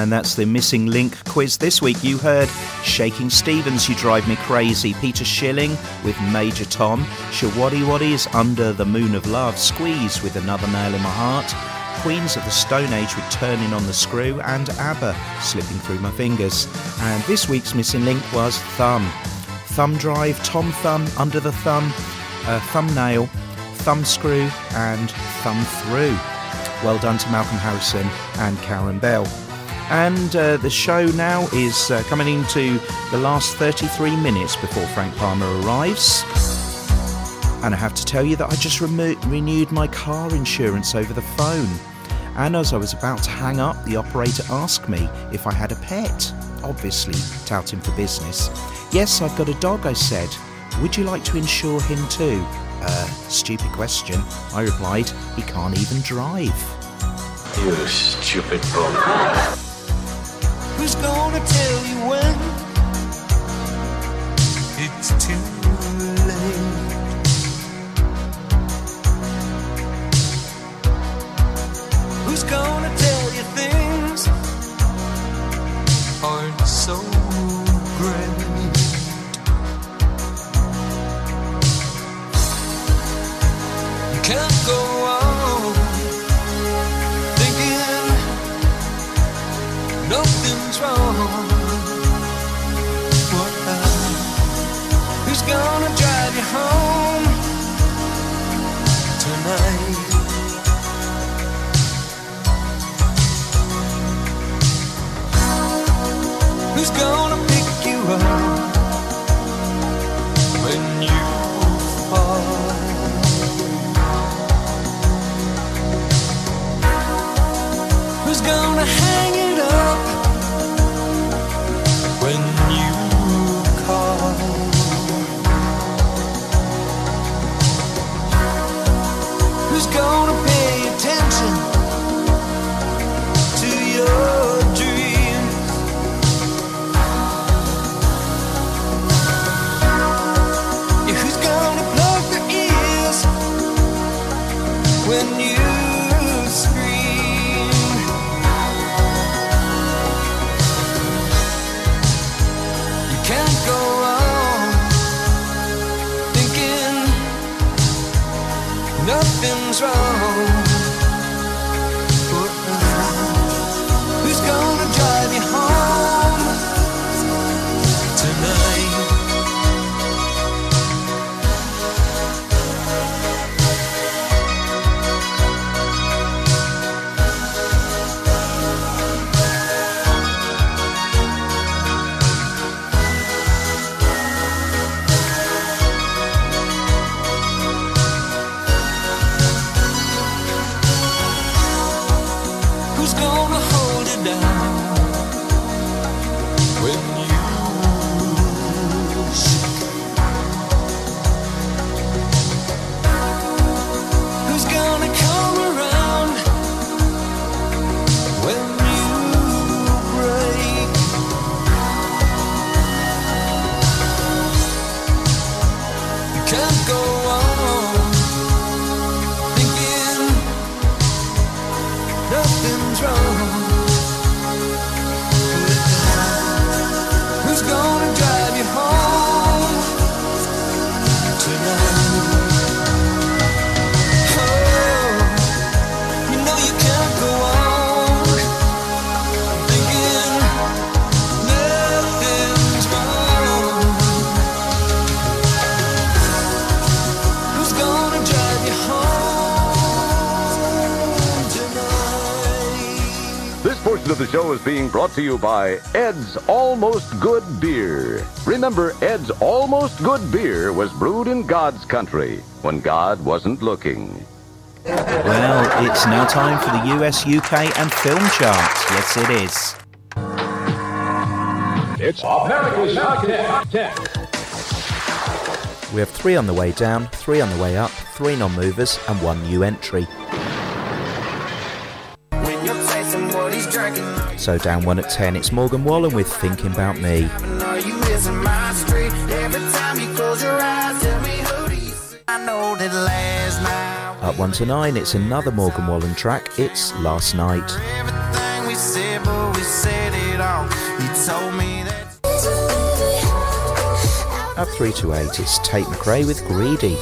Speaker 12: That's the missing link quiz this week. You heard Shaking Stevens, You Drive Me Crazy, Peter Schilling with Major Tom, Showaddywaddy's Under the Moon of Love, Squeeze with Another Nail in My Heart, Queens of the Stone Age with Turning on the Screw, and ABBA Slipping Through My Fingers. And this week's missing link was Thumb. Thumb Drive, Tom Thumb, Under the Thumb, uh, Thumbnail, Thumb Screw, and Thumb Through. Well done to Malcolm Harrison and Karen Bell. And uh, the show now is uh, coming into the last 33 minutes before Frank Palmer arrives. And I have to tell you that I just remo- renewed my car insurance over the phone. And as I was about to hang up, the operator asked me if I had a pet, obviously touting for business. Yes, I've got a dog, I said. Would you like to insure him too? Uh, stupid question. I replied, he can't even drive.
Speaker 16: You stupid bum.
Speaker 7: Who's gonna tell you when it's too late? Who's gonna tell you things aren't so What Who's gonna drive you home tonight?
Speaker 13: Show is being brought to you by Ed's Almost Good Beer. Remember, Ed's Almost Good Beer was brewed in God's country when God wasn't looking.
Speaker 12: Well, it's now time for the US, UK, and film charts. Yes, it is.
Speaker 35: It's America's Top 10.
Speaker 12: We have three on the way down, three on the way up, three non movers, and one new entry. So down one at 10, it's Morgan Wallen with Thinking About Me. Up one to nine, it's another Morgan Wallen track, it's Last Night. Up 3 to 8, it's Tate McRae with Greedy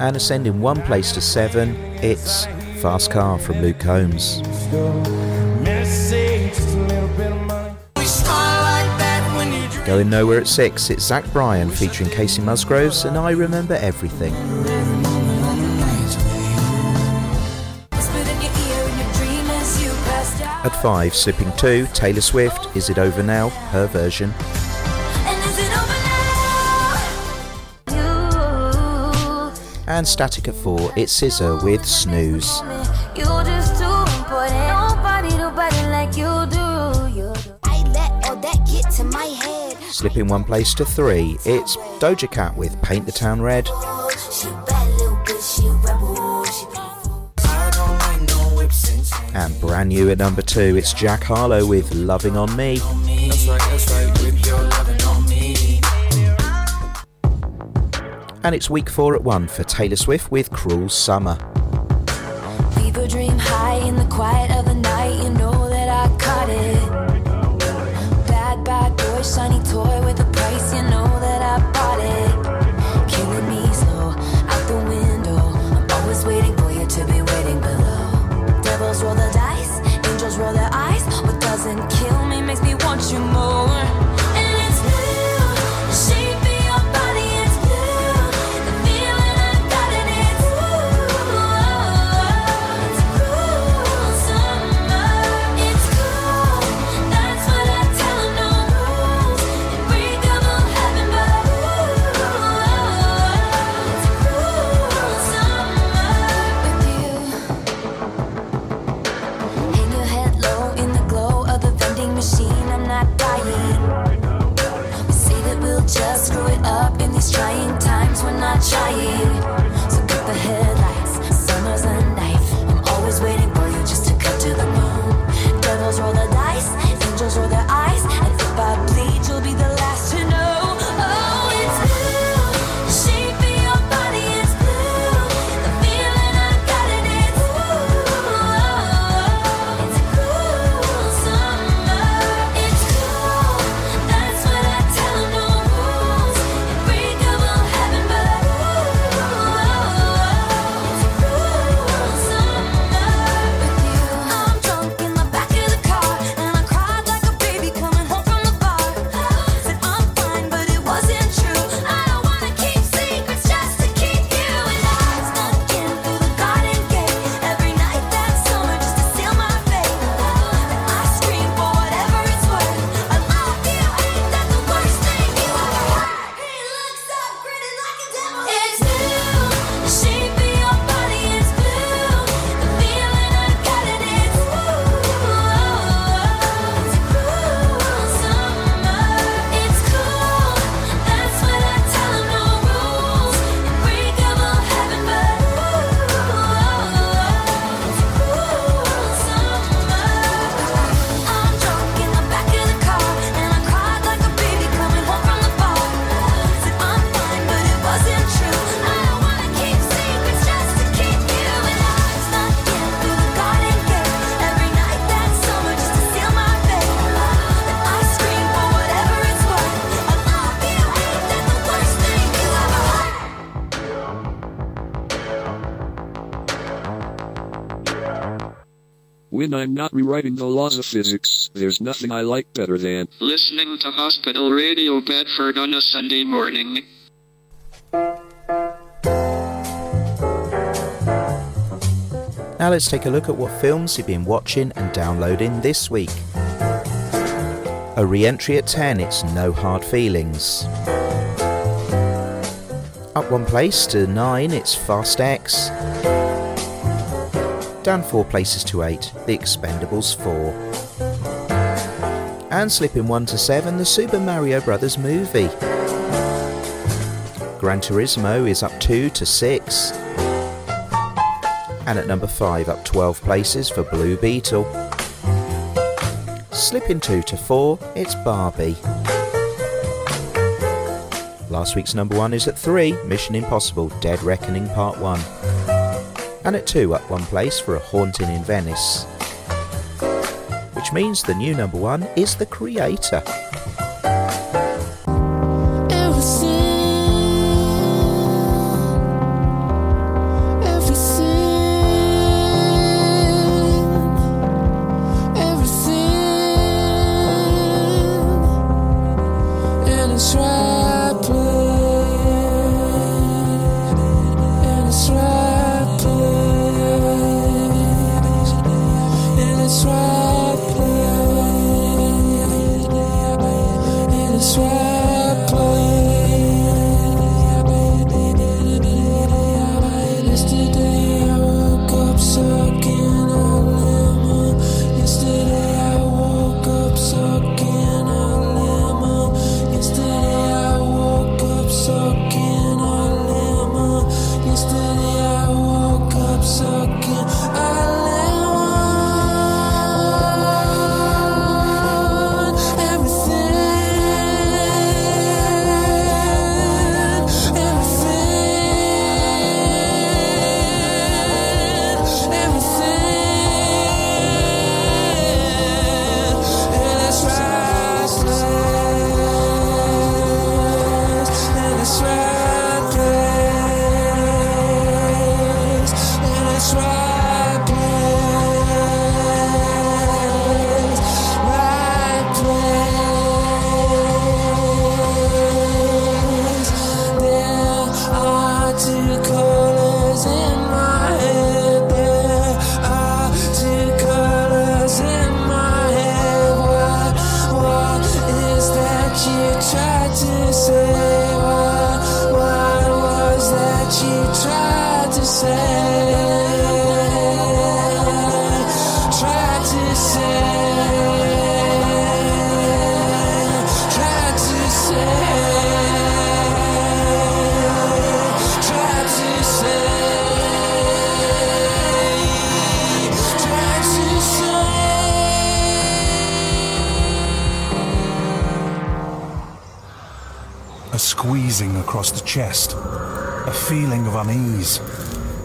Speaker 12: and ascending one place to seven, it's Fast Car from Luke Combs. Going nowhere at six, it's Zach Bryan featuring Kacey Musgraves, and I remember everything. At five, slipping two, Taylor Swift, Is It Over Now, her version.
Speaker 15: and
Speaker 12: Static at 4, it's SZA with Snooze. Slipping one place to three, it's Doja Cat with Paint the Town Red.
Speaker 36: And
Speaker 12: brand new at number two, it's Jack Harlow with Loving on Me. And it's week four at one for Taylor Swift with Cruel Summer.
Speaker 15: trying.
Speaker 10: when I'm not rewriting the laws of physics, there's nothing I like better than
Speaker 11: listening to hospital radio Bedford on a Sunday morning.
Speaker 12: Now let's take a look at what films you've been watching and downloading this week. A re-entry at 10, it's No Hard Feelings. Up one place to 9, it's Fast X down four places to eight, The Expendables 4. And slipping one to seven, the Super Mario Brothers movie. Gran Turismo is up two to six. And at number five, up 12 places for Blue Beetle. Slipping two to four, it's Barbie. Last week's number one is at three, Mission Impossible Dead Reckoning Part 1
Speaker 7: and at two up one place for A Haunting in Venice. Which means the new number one is The Creator.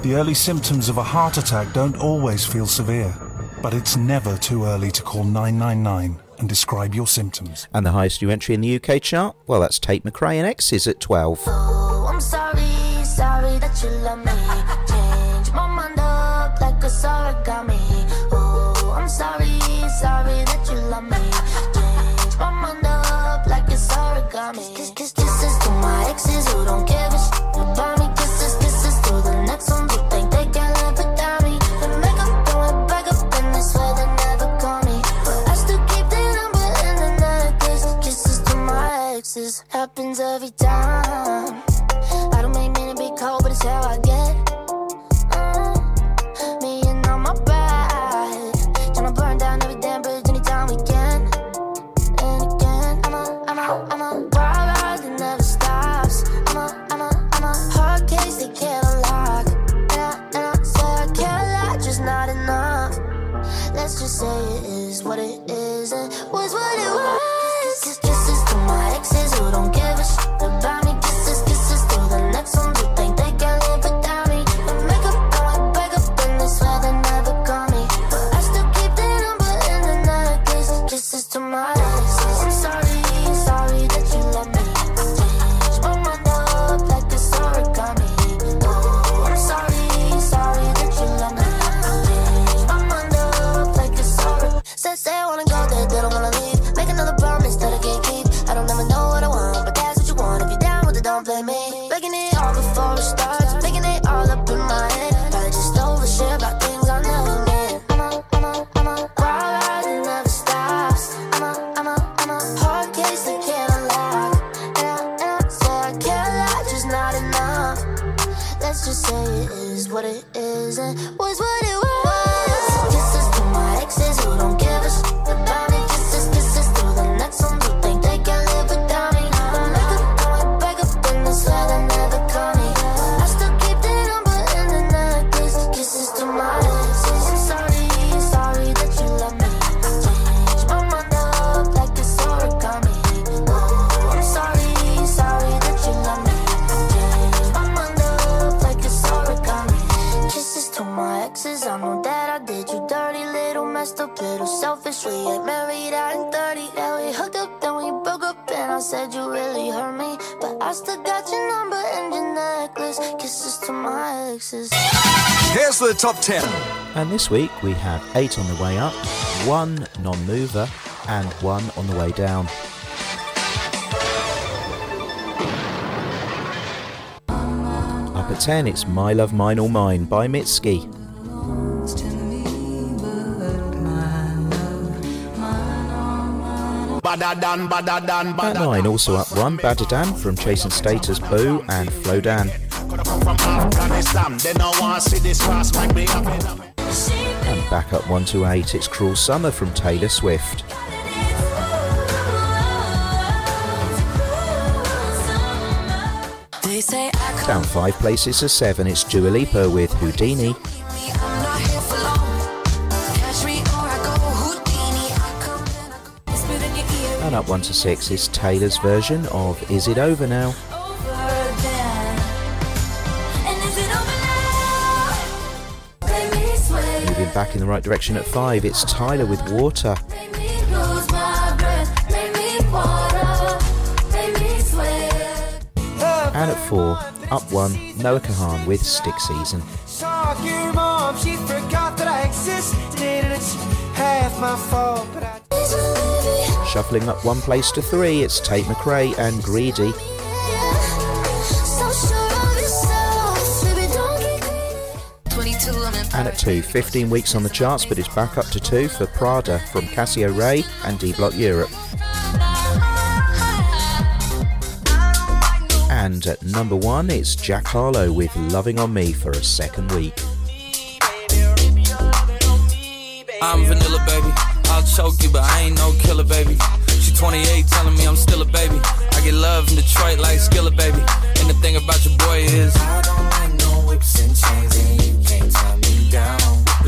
Speaker 37: The early symptoms of a heart attack don't always feel severe, but it's never too early to call 999 and describe your symptoms.
Speaker 7: And the highest new entry in the UK chart? Well, that's Tate McRae and exes at 12.
Speaker 38: I'm sorry, sorry that you love me. Change my mind up like a I'm sorry, sorry that you love me. Change my mind up like a. This, this, this, this is to my exes who don't
Speaker 32: happens every time.
Speaker 12: Here's the top 10. And this week we have eight on the way up, one non mover, and one on the way down. Up at 10, it's My Love Mine All Mine by Mitski. At 9, also up one, Baddadan from Chase & Status, Bou, and Flowdan.
Speaker 39: From Afghanistan. They don't want to see this cross make me happy.
Speaker 12: And back up 1 to 8, it's Cruel Summer from Taylor Swift.
Speaker 32: They say
Speaker 12: Down 5 places to 7, it's Dua Lipa with Houdini.
Speaker 32: I'm not here for long. Catch me or I go Houdini. I come and I go spit in your ear.
Speaker 12: And up 1 to 6 is Taylor's version of Is It Over Now? Back in the right direction at 5, it's Tyla with Water.
Speaker 32: Make me lose my breath. Make me water. Make me sweat.
Speaker 12: And at 4, up 1, Noah Kahan with Stick Season.
Speaker 15: Talk your mom, she forgot that I existed and it's half my fault, but I
Speaker 12: Shuffling up one place to 3, it's Tate McRae and Greedy. And at 2, 15 weeks on the charts, but it's back up to 2 for Prada from cassö RAYE and D Block Europe. And at number 1, it's Jack Harlow with Loving on Me for a second week.
Speaker 36: I'm vanilla, baby. I'll choke you, but I ain't no killer, baby. She 28, telling me I'm still a baby. I get love in Detroit like Skilla, baby. And the thing about your boy is, I don't like no whips and chains,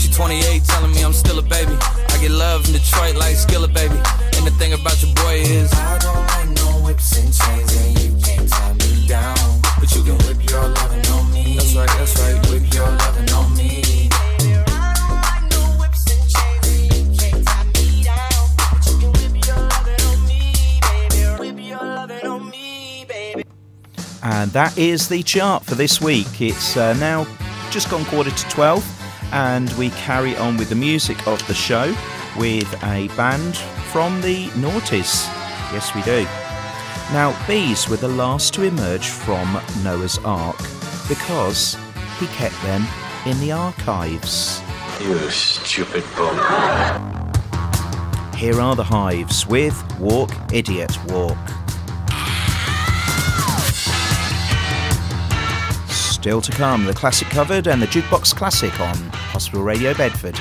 Speaker 36: She 28, telling me I'm still a baby. I get love in Detroit like Skilla, baby. And the thing about your boy is, I don't like no whips and chains, and you can't tie me down. But you can whip your lovin' on me. That's right, that's right. Whip your lovin' on me.
Speaker 12: And that is the chart for this week. It's uh, now just gone quarter to 12, and we carry on with the music of the show with a band from the noughties. Yes, we do. Now, Bees were the last to emerge from Noah's Ark because he kept them in the archives.
Speaker 7: You stupid bum.
Speaker 12: Here are the Hives with Walk, Idiot, Walk. Still to come, the classic covered and the jukebox classic on Hospital Radio Bedford.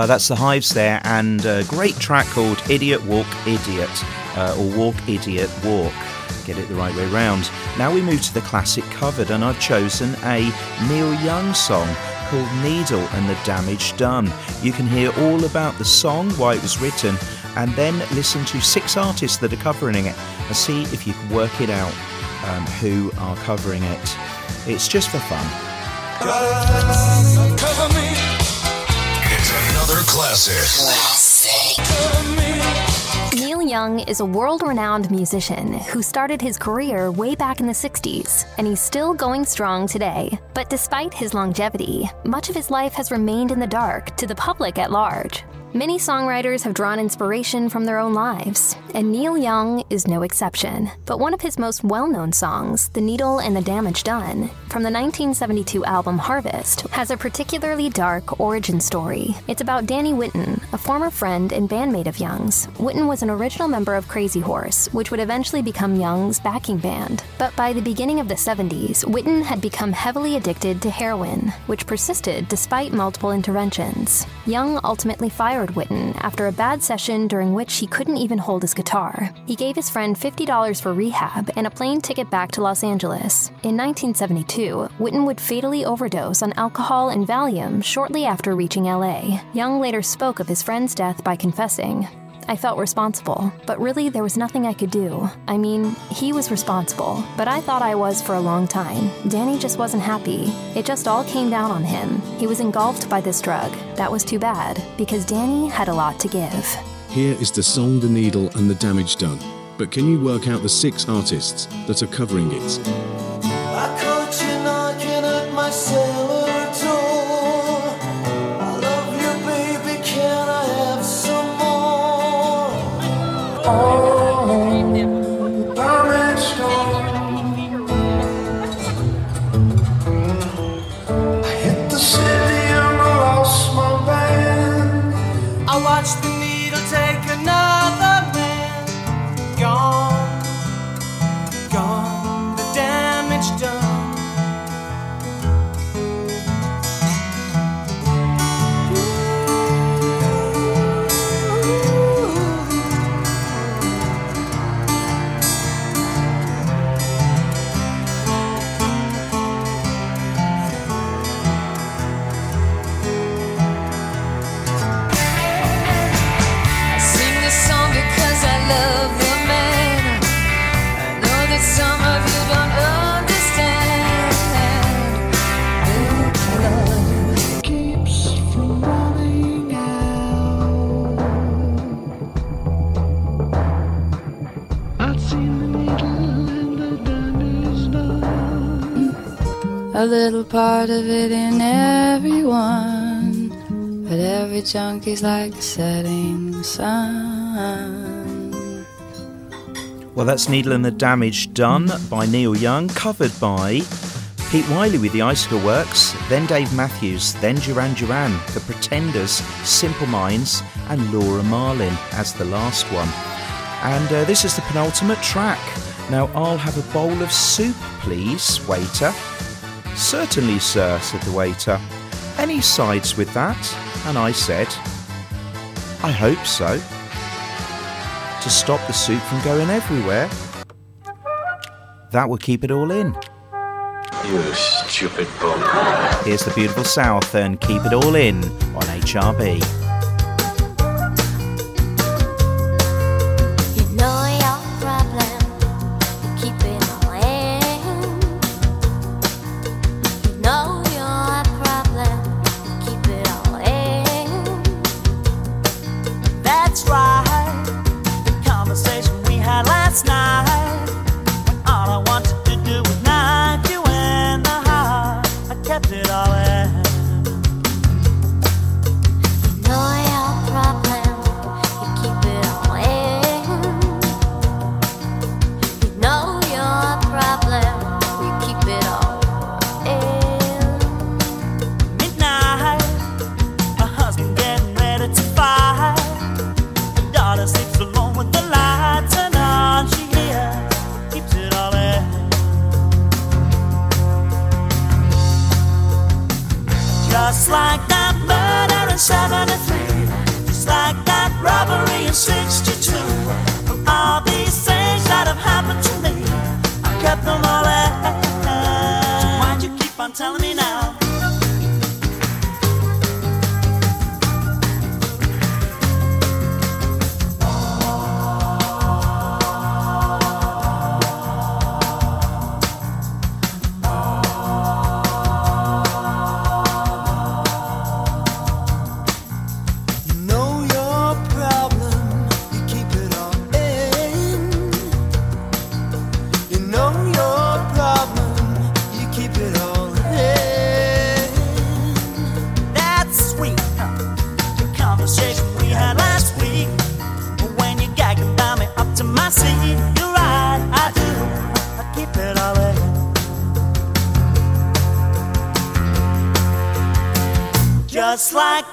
Speaker 15: Well,
Speaker 12: that's the Hives there, and a great track called Idiot Walk Idiot, uh, or Walk Idiot Walk. Get it the right way round. Now we move to the classic covered, and I've chosen a Neil Young song called Needle and the Damage Done. You can hear all about the song, why it was written, and then listen to six artists that are covering it and see if you can work it out um, who are covering it. It's just for fun.
Speaker 31: Another classic.
Speaker 28: Neil Young is a world renowned musician who started his career way back in the 60s, and he's still going strong today. But despite his longevity, much of his life has remained in the dark to the public at large. Many songwriters have drawn inspiration from their own lives, and Neil Young is no exception. But one of his most well known songs, The Needle and the Damage Done, from the 1972 album Harvest, has a particularly dark origin story. It's about Danny Whitten, a former friend and bandmate of Young's. Whitten was an original member of Crazy Horse, which would eventually become Young's backing band. But by the beginning of the 70s, Whitten had become heavily addicted to heroin, which persisted despite multiple interventions. Young ultimately fired Whitten after a bad session during which he couldn't even hold his guitar. He gave his friend $50 for rehab and a plane ticket back to Los Angeles. In 1972, Whitten would fatally overdose on alcohol and Valium shortly after reaching LA. Young later spoke of his friend's death by confessing, I felt responsible, but really there was nothing I could do. I mean, he was responsible, but I thought I was for a long time. Danny just wasn't happy. It just all came down on him. He was engulfed by this drug. That was too bad, because Danny had a lot to give.
Speaker 3: Here is the song The Needle and the Damage Done. But can you work out the six artists that are covering it?
Speaker 15: Oh,
Speaker 40: A little part of it in everyone, but every junkie's like the setting sun.
Speaker 12: Well, that's Needle and the Damage Done by Neil Young, covered by Pete Wylie with the Icicle Works, then Dave Matthews, then Duran Duran, The Pretenders, Simple Minds, and Laura Marling as the last one. And uh, this is the penultimate track. Now, I'll have a bowl of soup, please, waiter. Certainly, sir, said the waiter. Any sides with that? And I said, I hope so. To stop the soup from going everywhere. That will keep it all in.
Speaker 7: You stupid bum.
Speaker 12: Here's the beautiful South and keep it all in on HRB.
Speaker 4: like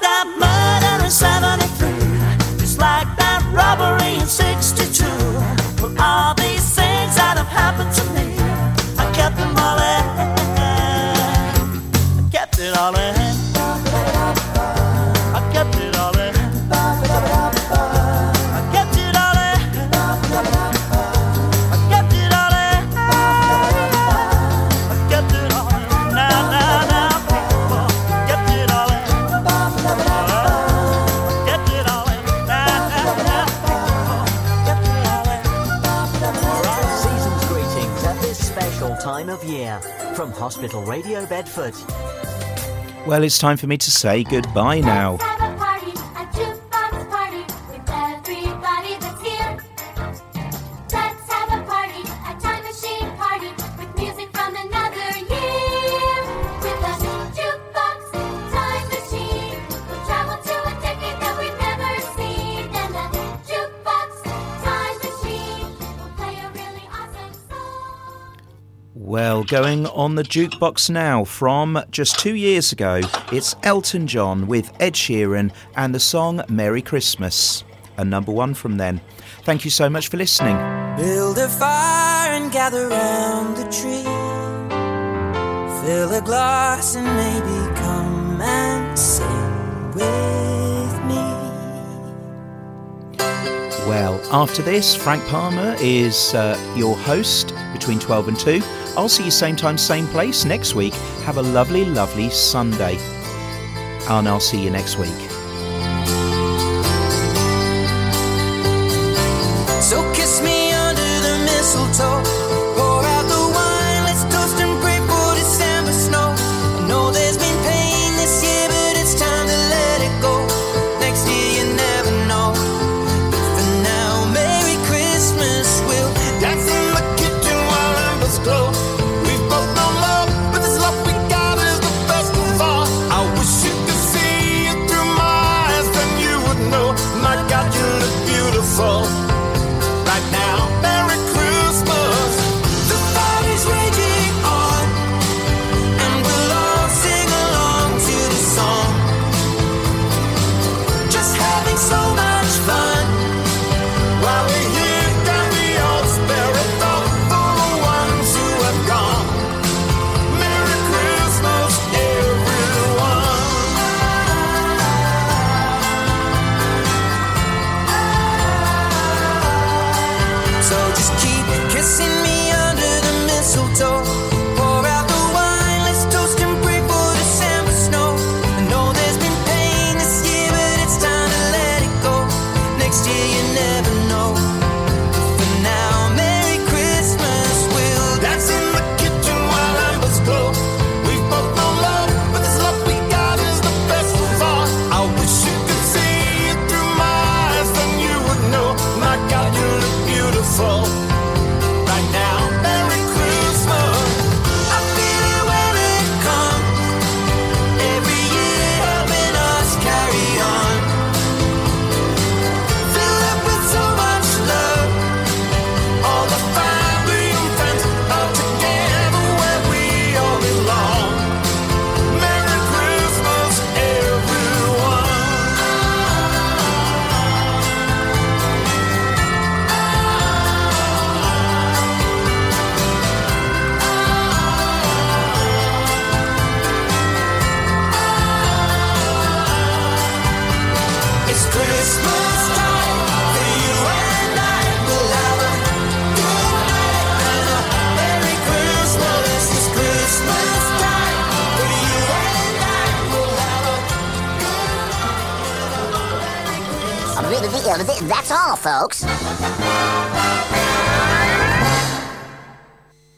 Speaker 7: Well,
Speaker 12: it's time for me to say goodbye now. going on the jukebox now from just two years ago. It's Elton John with Ed Sheeran and the song Merry Christmas, a number one from then. Thank you so much for listening.
Speaker 7: Build a fire and gather round the tree. Fill a glass and maybe
Speaker 12: well. After this, Frank Palmer is uh, your host between 12 and 2. I'll see you same time, same place next week. Have a lovely, lovely Sunday. And I'll see you next week.